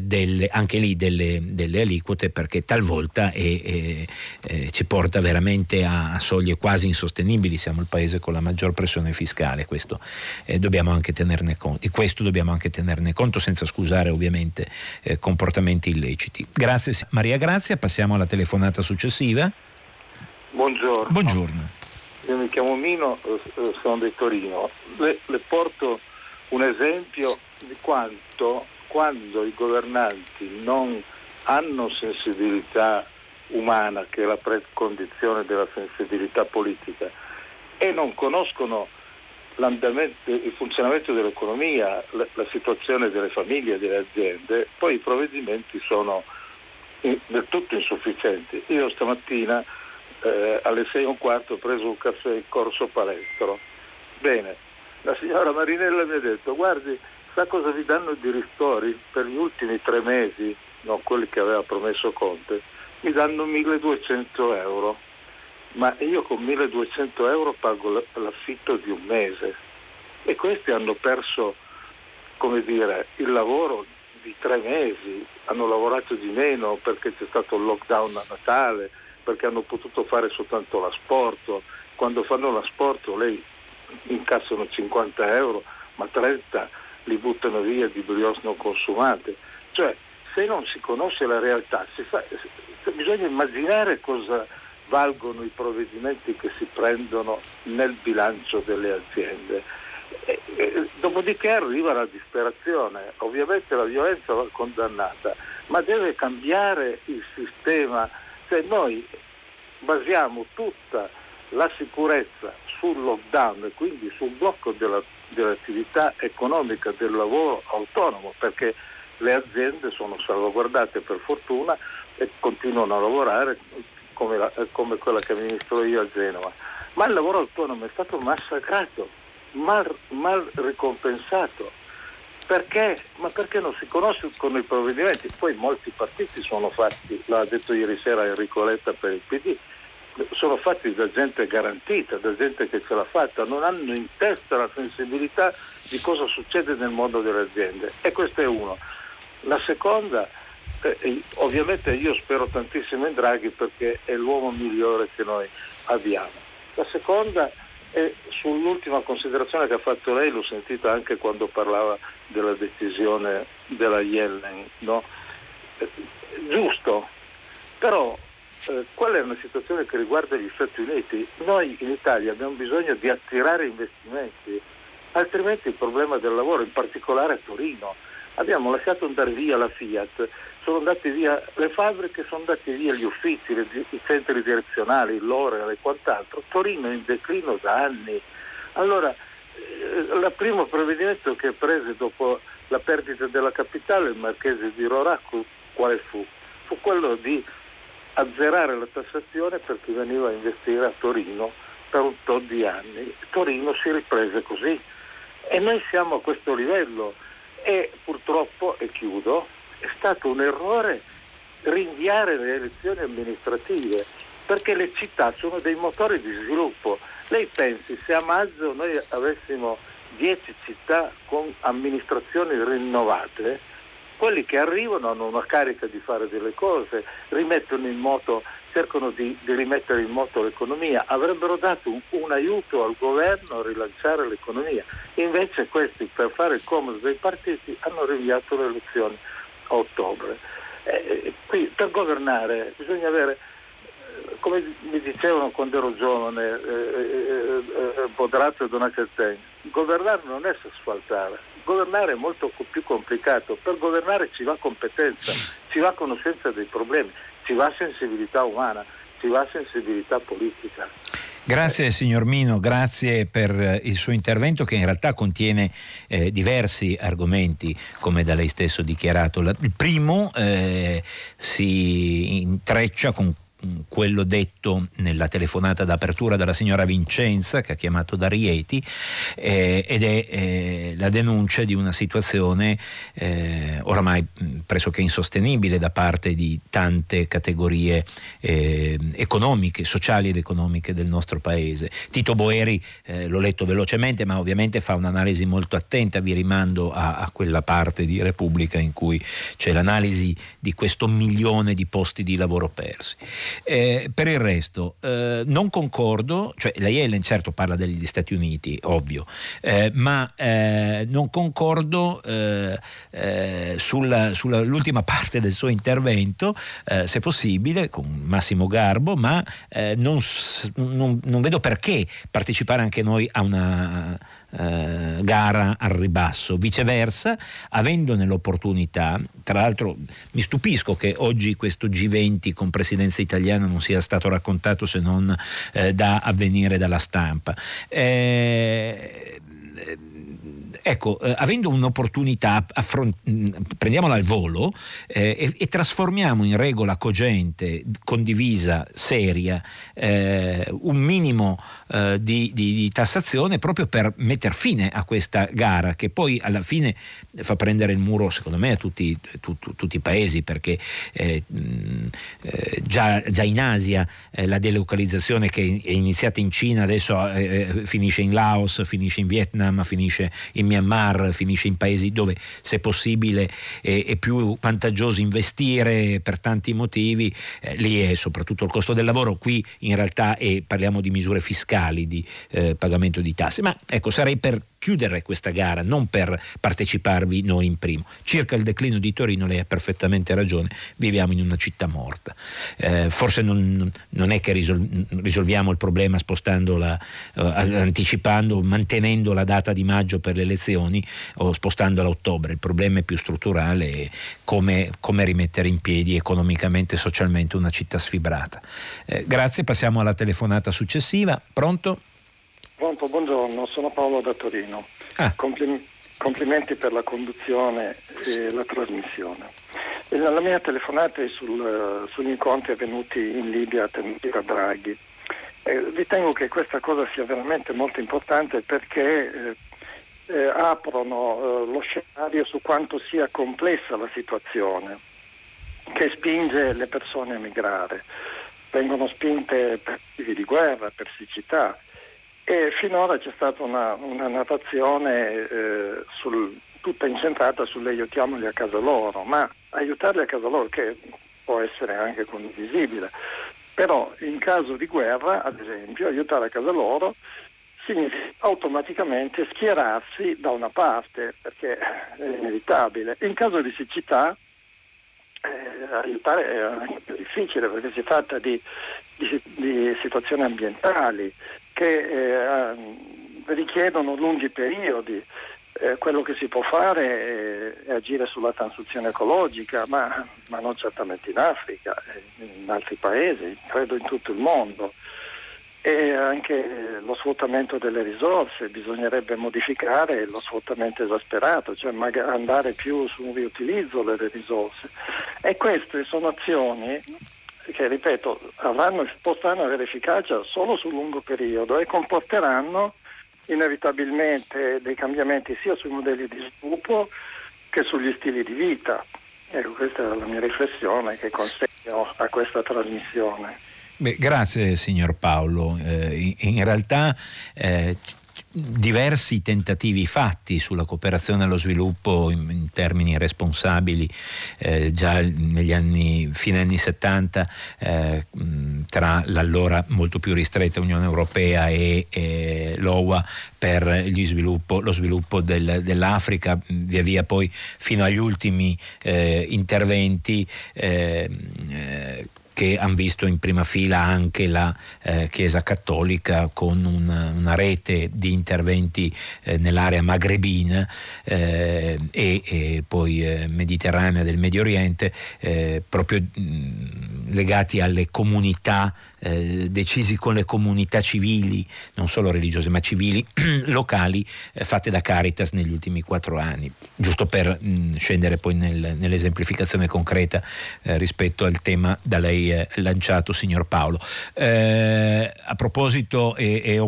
delle, anche lì delle, delle aliquote perché talvolta è, è, è, ci porta veramente a, a, soglie quasi insostenibili. Siamo il paese con la maggior pressione fiscale, questo, eh, dobbiamo anche tenerne conto, di questo dobbiamo anche tenerne conto senza scusare ovviamente eh, comportamenti illeciti. Grazie Maria Grazia, passiamo alla telefonata successiva. Buongiorno. Buongiorno. Io mi chiamo Mino, eh, sono di Torino. Le, le porto un esempio di quanto quando i governanti non hanno sensibilità umana, che è la precondizione della sensibilità politica, e non conoscono il funzionamento dell'economia, la, la, situazione delle famiglie delle aziende, poi i provvedimenti sono del tutto insufficienti. Io stamattina eh, alle 6 e un quarto ho preso un caffè in corso palestro. Bene, la signora Marinella mi ha detto guardi, sa cosa vi danno di ristori per gli ultimi tre mesi, no, quelli che aveva promesso Conte, mi danno 1200 euro, ma io con 1200 euro pago l'affitto di un mese. E questi hanno perso come dire, il lavoro di tre mesi, hanno lavorato di meno perché c'è stato il lockdown a Natale, perché hanno potuto fare soltanto l'asporto. Quando fanno l'asporto lei incassano 50 euro, ma 30 li buttano via di brioche non consumate. Cioè, se non si conosce la realtà, fa, bisogna immaginare cosa valgono i provvedimenti che si prendono nel bilancio delle aziende. E, e, dopodiché arriva la disperazione, ovviamente la violenza va condannata, ma deve cambiare il sistema. Se noi basiamo tutta la sicurezza sul lockdown e quindi sul blocco della, dell'attività economica del lavoro autonomo, perché le aziende sono salvaguardate per fortuna e continuano a lavorare come, la, come quella che amministro io a Genova. Ma il lavoro autonomo è stato massacrato, mal, mal ricompensato. Perché? Ma perché non si conoscono i provvedimenti? Poi molti partiti sono fatti, l'ha detto ieri sera Enrico Letta per il PD, sono fatti da gente garantita, da gente che ce l'ha fatta, non hanno in testa la sensibilità di cosa succede nel mondo delle aziende. E questo è uno. La seconda, eh, ovviamente io spero tantissimo in Draghi perché è l'uomo migliore che noi abbiamo. La seconda è sull'ultima considerazione che ha fatto lei, l'ho sentita anche quando parlava della decisione della Yellen, no? eh, giusto, però eh, quella è una situazione che riguarda gli Stati Uniti. Noi in Italia abbiamo bisogno di attirare investimenti, altrimenti il problema del lavoro, in particolare a Torino, abbiamo lasciato andare via la Fiat, sono andate via le fabbriche, sono andati via gli uffici, le, i centri direzionali, l'Oreal e quant'altro. Torino è in declino da anni. Allora, eh, il primo provvedimento che prese dopo la perdita della capitale, il marchese di Roracco, quale fu? Fu quello di azzerare la tassazione per chi veniva a investire a Torino per un tot di anni. Torino si riprese così e noi siamo a questo livello e purtroppo, e chiudo, è stato un errore rinviare le elezioni amministrative perché le città sono dei motori di sviluppo. Lei pensi se a maggio noi avessimo 10 città con amministrazioni rinnovate, quelli che arrivano hanno una carica di fare delle cose, rimettono in moto, cercano di, di rimettere in moto l'economia, avrebbero dato un, un, aiuto al governo a rilanciare l'economia. Invece questi per fare il comodo dei partiti hanno rinviato le elezioni a ottobre. Eh, eh qui per governare bisogna avere eh, come mi dicevano quando ero giovane, eh, eh, eh, Bodrato e Donatelli, governare non è asfaltare, governare è molto più complicato, per governare ci va competenza, ci va conoscenza dei problemi, ci va sensibilità umana, ci va sensibilità politica. Grazie signor Mino, grazie per il suo intervento che in realtà contiene eh, diversi argomenti come da lei stesso dichiarato. il primo eh, si intreccia con quello detto nella telefonata d'apertura dalla signora Vincenza che ha chiamato da Rieti eh, ed è eh, la denuncia di una situazione eh, oramai pressoché insostenibile da parte di tante categorie eh, economiche, sociali ed economiche del nostro paese. Tito Boeri eh, l'ho letto velocemente ma ovviamente fa un'analisi molto attenta, vi rimando a, a quella parte di Repubblica in cui c'è l'analisi di questo milione di posti di lavoro persi. Eh, per il resto, eh, non concordo, cioè la Yellen certo parla degli Stati Uniti, ovvio, eh, ma eh, non concordo eh, eh, sull'ultima parte del suo intervento, se possibile, con massimo garbo, ma non, non, non vedo perché partecipare anche noi a una eh, gara al ribasso. Viceversa, avendone l'opportunità, tra l'altro mi stupisco che oggi questo G20 con presidenza italiana non sia stato raccontato se non eh, da avvenire dalla stampa. Eh, Ecco, eh, avendo un'opportunità, affront- prendiamola al volo eh, e, e, trasformiamo in regola cogente, condivisa, seria, eh, un minimo eh, di, di, di, tassazione proprio per mettere fine a questa gara che poi alla fine fa prendere il muro secondo me a tutti, tu, tu, tutti i paesi perché eh, eh, già, già, in Asia la delocalizzazione che è iniziata in Cina adesso finisce in Laos, finisce in Vietnam, finisce in Myanmar, finisce in paesi dove se possibile è, è più vantaggioso investire per tanti motivi, lì è soprattutto il costo del lavoro, qui in realtà è, parliamo di misure fiscali di eh, pagamento di tasse. Ma ecco, sarei per chiudere questa gara, non per parteciparvi noi in primo. Circa il declino di Torino, lei ha perfettamente ragione, viviamo in una città morta. Eh, forse non, non, è che risol- risolviamo il problema spostandola, eh, anticipando, mantenendo la data di maggio per le elezioni o spostandola a ottobre. Il problema è più strutturale, come, come rimettere in piedi economicamente e socialmente una città sfibrata. Eh, grazie, passiamo alla telefonata successiva. Pronto? Pronto, buongiorno, sono Paolo da Torino. Ah. Complim- complimenti per la conduzione e la trasmissione. La mia telefonata è sul, sugli incontri avvenuti in Libia tenuti da Draghi. Eh, ritengo che questa cosa sia veramente molto importante perché eh, eh, aprono eh, lo scenario su quanto sia complessa la situazione che spinge le persone a migrare. Vengono spinte per motivi di guerra, per siccità, e finora c'è stata una, una narrazione eh, sul, tutta incentrata sull'aiutiamoli a casa loro, ma aiutarli a casa loro, che può essere anche condivisibile, però in caso di guerra, ad esempio, aiutare a casa loro significa automaticamente schierarsi da una parte, perché è inevitabile. In caso di siccità eh, aiutare è anche più difficile perché si tratta di, di, di situazioni ambientali, che eh, richiedono lunghi periodi. Eh, quello che si può fare è, è agire sulla transizione ecologica, ma, ma, non certamente in Africa, in altri paesi, credo in tutto il mondo. E anche lo sfruttamento delle risorse, bisognerebbe modificare lo sfruttamento esasperato, cioè andare più su un riutilizzo delle risorse. E queste sono azioni che ripeto avranno, potranno avere efficacia solo sul lungo periodo e comporteranno inevitabilmente dei cambiamenti sia sui modelli di sviluppo che sugli stili di vita. Ecco, questa è la mia riflessione che consegno a questa trasmissione. Beh, grazie signor Paolo. Eh, in, in, realtà eh, diversi tentativi fatti sulla cooperazione allo sviluppo in, in termini responsabili eh, già negli anni, fine anni 70 eh, tra l'allora molto più ristretta Unione Europea e, e l'OWA per sviluppo, lo sviluppo del, dell'Africa, via via poi fino agli ultimi eh, interventi eh, eh, che hanno visto in prima fila anche la eh, Chiesa Cattolica con una, una rete di interventi eh, nell'area magrebina eh, e, e, poi eh, mediterranea del Medio Oriente, eh, proprio mh, legati alle comunità eh, decisi con le comunità civili, non solo religiose ma civili, locali, eh, fatte da Caritas negli ultimi quattro anni, giusto per mh, scendere poi nel, nell'esemplificazione concreta eh, rispetto al tema da lei eh, lanciato, signor Paolo. Eh, a proposito, è, è, è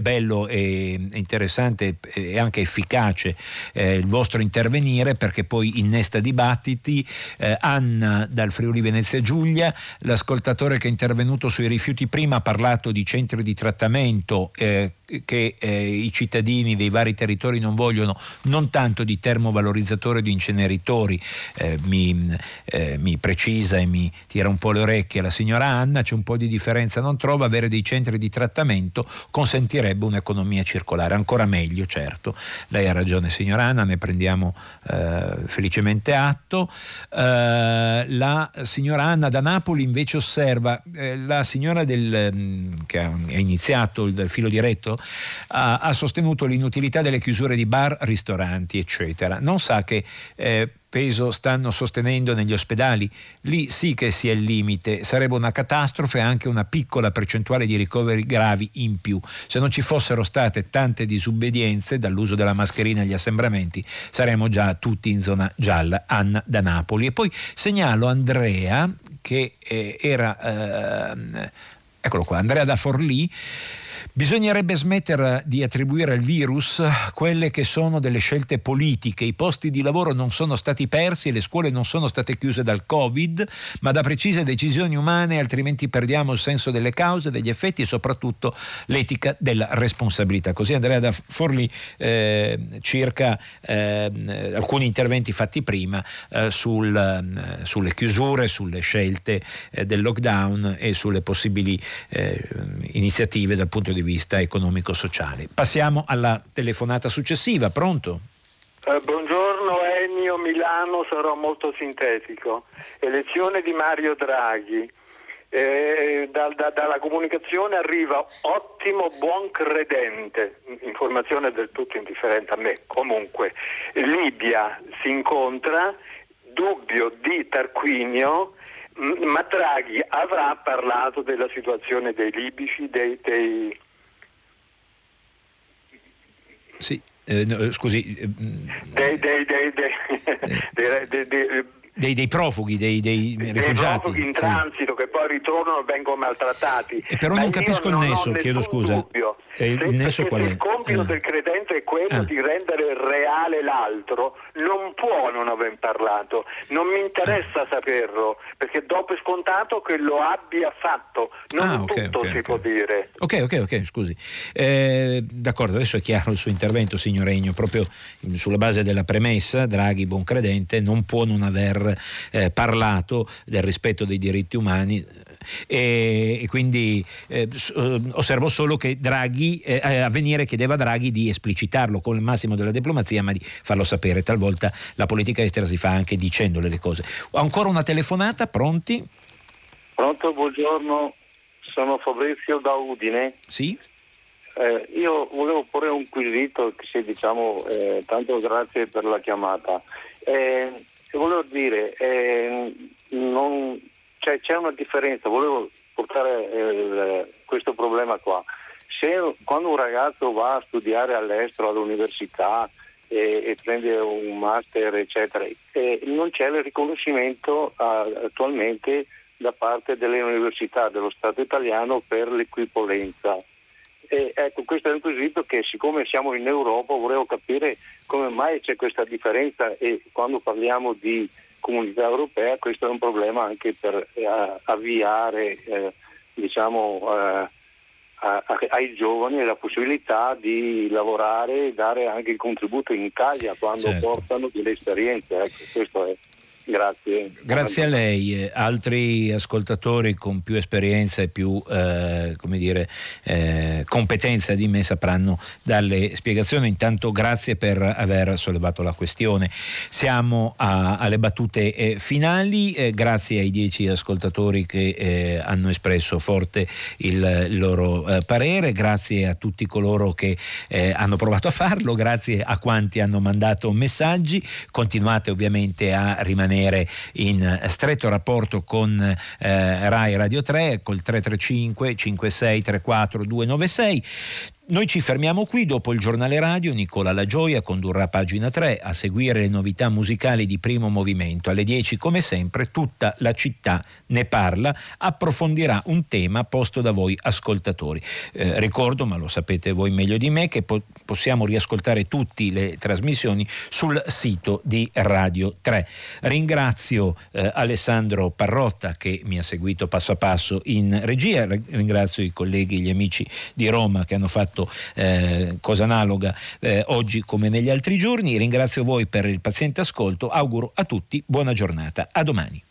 bello e interessante e anche efficace eh, il vostro intervenire perché poi innesta dibattiti. Eh, Anna dal Friuli Venezia Giulia, l'ascoltatore che è intervenuto sui rifiuti prima ha parlato di centri di trattamento eh, che eh, i cittadini dei vari territori non vogliono, non tanto di termovalorizzatori o di inceneritori, eh, mi, eh, mi, precisa e mi tira un po' le orecchie la signora Anna, c'è un po' di differenza, non trova avere dei centri di trattamento consentirebbe un'economia circolare, ancora meglio certo, lei ha ragione signora Anna, ne prendiamo eh, felicemente atto. Eh, la signora Anna da Napoli invece osserva, eh, la signora del, mm, che ha iniziato il filo diretto ha, ha sostenuto l'inutilità delle chiusure di bar, ristoranti, eccetera. Non sa che eh, peso stanno sostenendo negli ospedali? Lì sì che sia il limite, sarebbe una catastrofe anche una piccola percentuale di ricoveri gravi in più. Se non ci fossero state tante disubbedienze dall'uso della mascherina agli assembramenti, saremmo già tutti in zona gialla. Anna da Napoli. E poi segnalo Andrea che eh, era... Eh, eccolo qua, Andrea da Forlì Bisognerebbe smettere di attribuire al virus quelle che sono delle scelte politiche. I posti di lavoro non sono stati persi e le scuole non sono state chiuse dal Covid, ma da precise decisioni umane, altrimenti perdiamo il senso delle cause, degli effetti e soprattutto l'etica della responsabilità. Così Andrea da Forlì eh, circa eh, alcuni interventi fatti prima eh, sul, eh, sulle chiusure, sulle scelte eh, del lockdown e sulle possibili eh, iniziative dal punto di di vista economico-sociale. Passiamo alla telefonata successiva, pronto? Eh, buongiorno Ennio Milano, sarò molto sintetico. Elezione di Mario Draghi. Eh, da, da, dalla comunicazione arriva ottimo buon credente, informazione del tutto indifferente a me. Comunque, Libia si incontra, dubbio di Tarquinio, ma Draghi avrà parlato della situazione dei libici, dei, dei sì, eh, no, scusi. Eh, dei, dei, dei, dei dei, dei, profughi, dei, dei, dei rifugiati. profughi in transito sì. che poi ritornano e vengono maltrattati. E però Ma non capisco il nesso, chiedo scusa. Dubbio. Il, se, qual il compito eh. del credente è quello eh. di rendere reale l'altro, non può non aver parlato. Non mi interessa eh. saperlo, perché dopo è scontato che lo abbia fatto. Non ah, okay, tutto okay, si okay. può dire. Ok, ok, ok, scusi. Eh, d'accordo, adesso è chiaro il suo intervento, signor Regno, proprio sulla base della premessa, Draghi, buon credente, non può non aver eh, parlato del rispetto dei diritti umani e, e quindi eh, eh osservo solo che Draghi, eh, eh, Avvenire chiedeva a Draghi di esplicitarlo con il massimo della diplomazia ma di farlo sapere, talvolta la politica estera si fa anche dicendole le cose. Ancora una telefonata, pronti? Pronto, buongiorno, sono Fabrizio da Udine. Sì? Eh, io volevo porre un quesito, sì, diciamo, eh, tanto grazie per la chiamata. Eh, volevo dire, eh, non, cioè, c'è una differenza, volevo portare eh, questo problema qua. Se quando un ragazzo va a studiare all'estero, all'università e, e prende un master, eccetera, eh, non c'è il riconoscimento uh, attualmente da parte delle università dello Stato italiano per l'equipolenza. E ecco, questo è un quesito che siccome siamo in Europa volevo capire come mai c'è questa differenza e quando parliamo di comunità europea questo è un problema anche per eh, avviare eh, diciamo, eh, a, a, ai giovani la possibilità di lavorare e dare anche il contributo in Italia quando certo. portano delle esperienze. Ecco, questo è. Grazie. Grazie a lei. Altri ascoltatori con più esperienza e più eh, dire, eh, competenza di me sapranno dalle spiegazioni. Intanto grazie per aver sollevato la questione. Siamo a, alle battute eh, finali. Eh, grazie ai dieci ascoltatori che eh, hanno espresso forte il, il loro eh, parere. Grazie a tutti coloro che hanno provato a farlo. Grazie a quanti hanno mandato messaggi. Continuate ovviamente a rimanere rimanere in stretto rapporto con eh, Rai Radio 3 col 335 56 34 296 noi ci fermiamo qui, dopo il giornale radio Nicola La Gioia condurrà pagina 3 a seguire le novità musicali di primo movimento. Alle 10 come sempre tutta la città ne parla, approfondirà un tema posto da voi ascoltatori. Eh, ricordo, ma lo sapete voi meglio di me, che po- possiamo riascoltare tutte le trasmissioni sul sito di Radio 3. Ringrazio eh, Alessandro Parrotta che mi ha seguito passo a passo in regia, ringrazio i colleghi gli amici di Roma che hanno fatto fatto eh, cosa analoga eh, oggi come negli altri giorni. Ringrazio voi per il paziente ascolto, auguro a tutti buona giornata. A domani.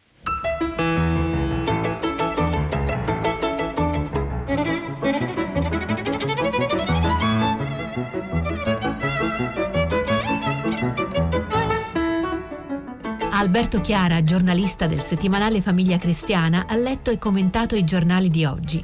Alberto Chiara, giornalista del settimanale Famiglia Cristiana, ha letto e commentato i giornali di oggi.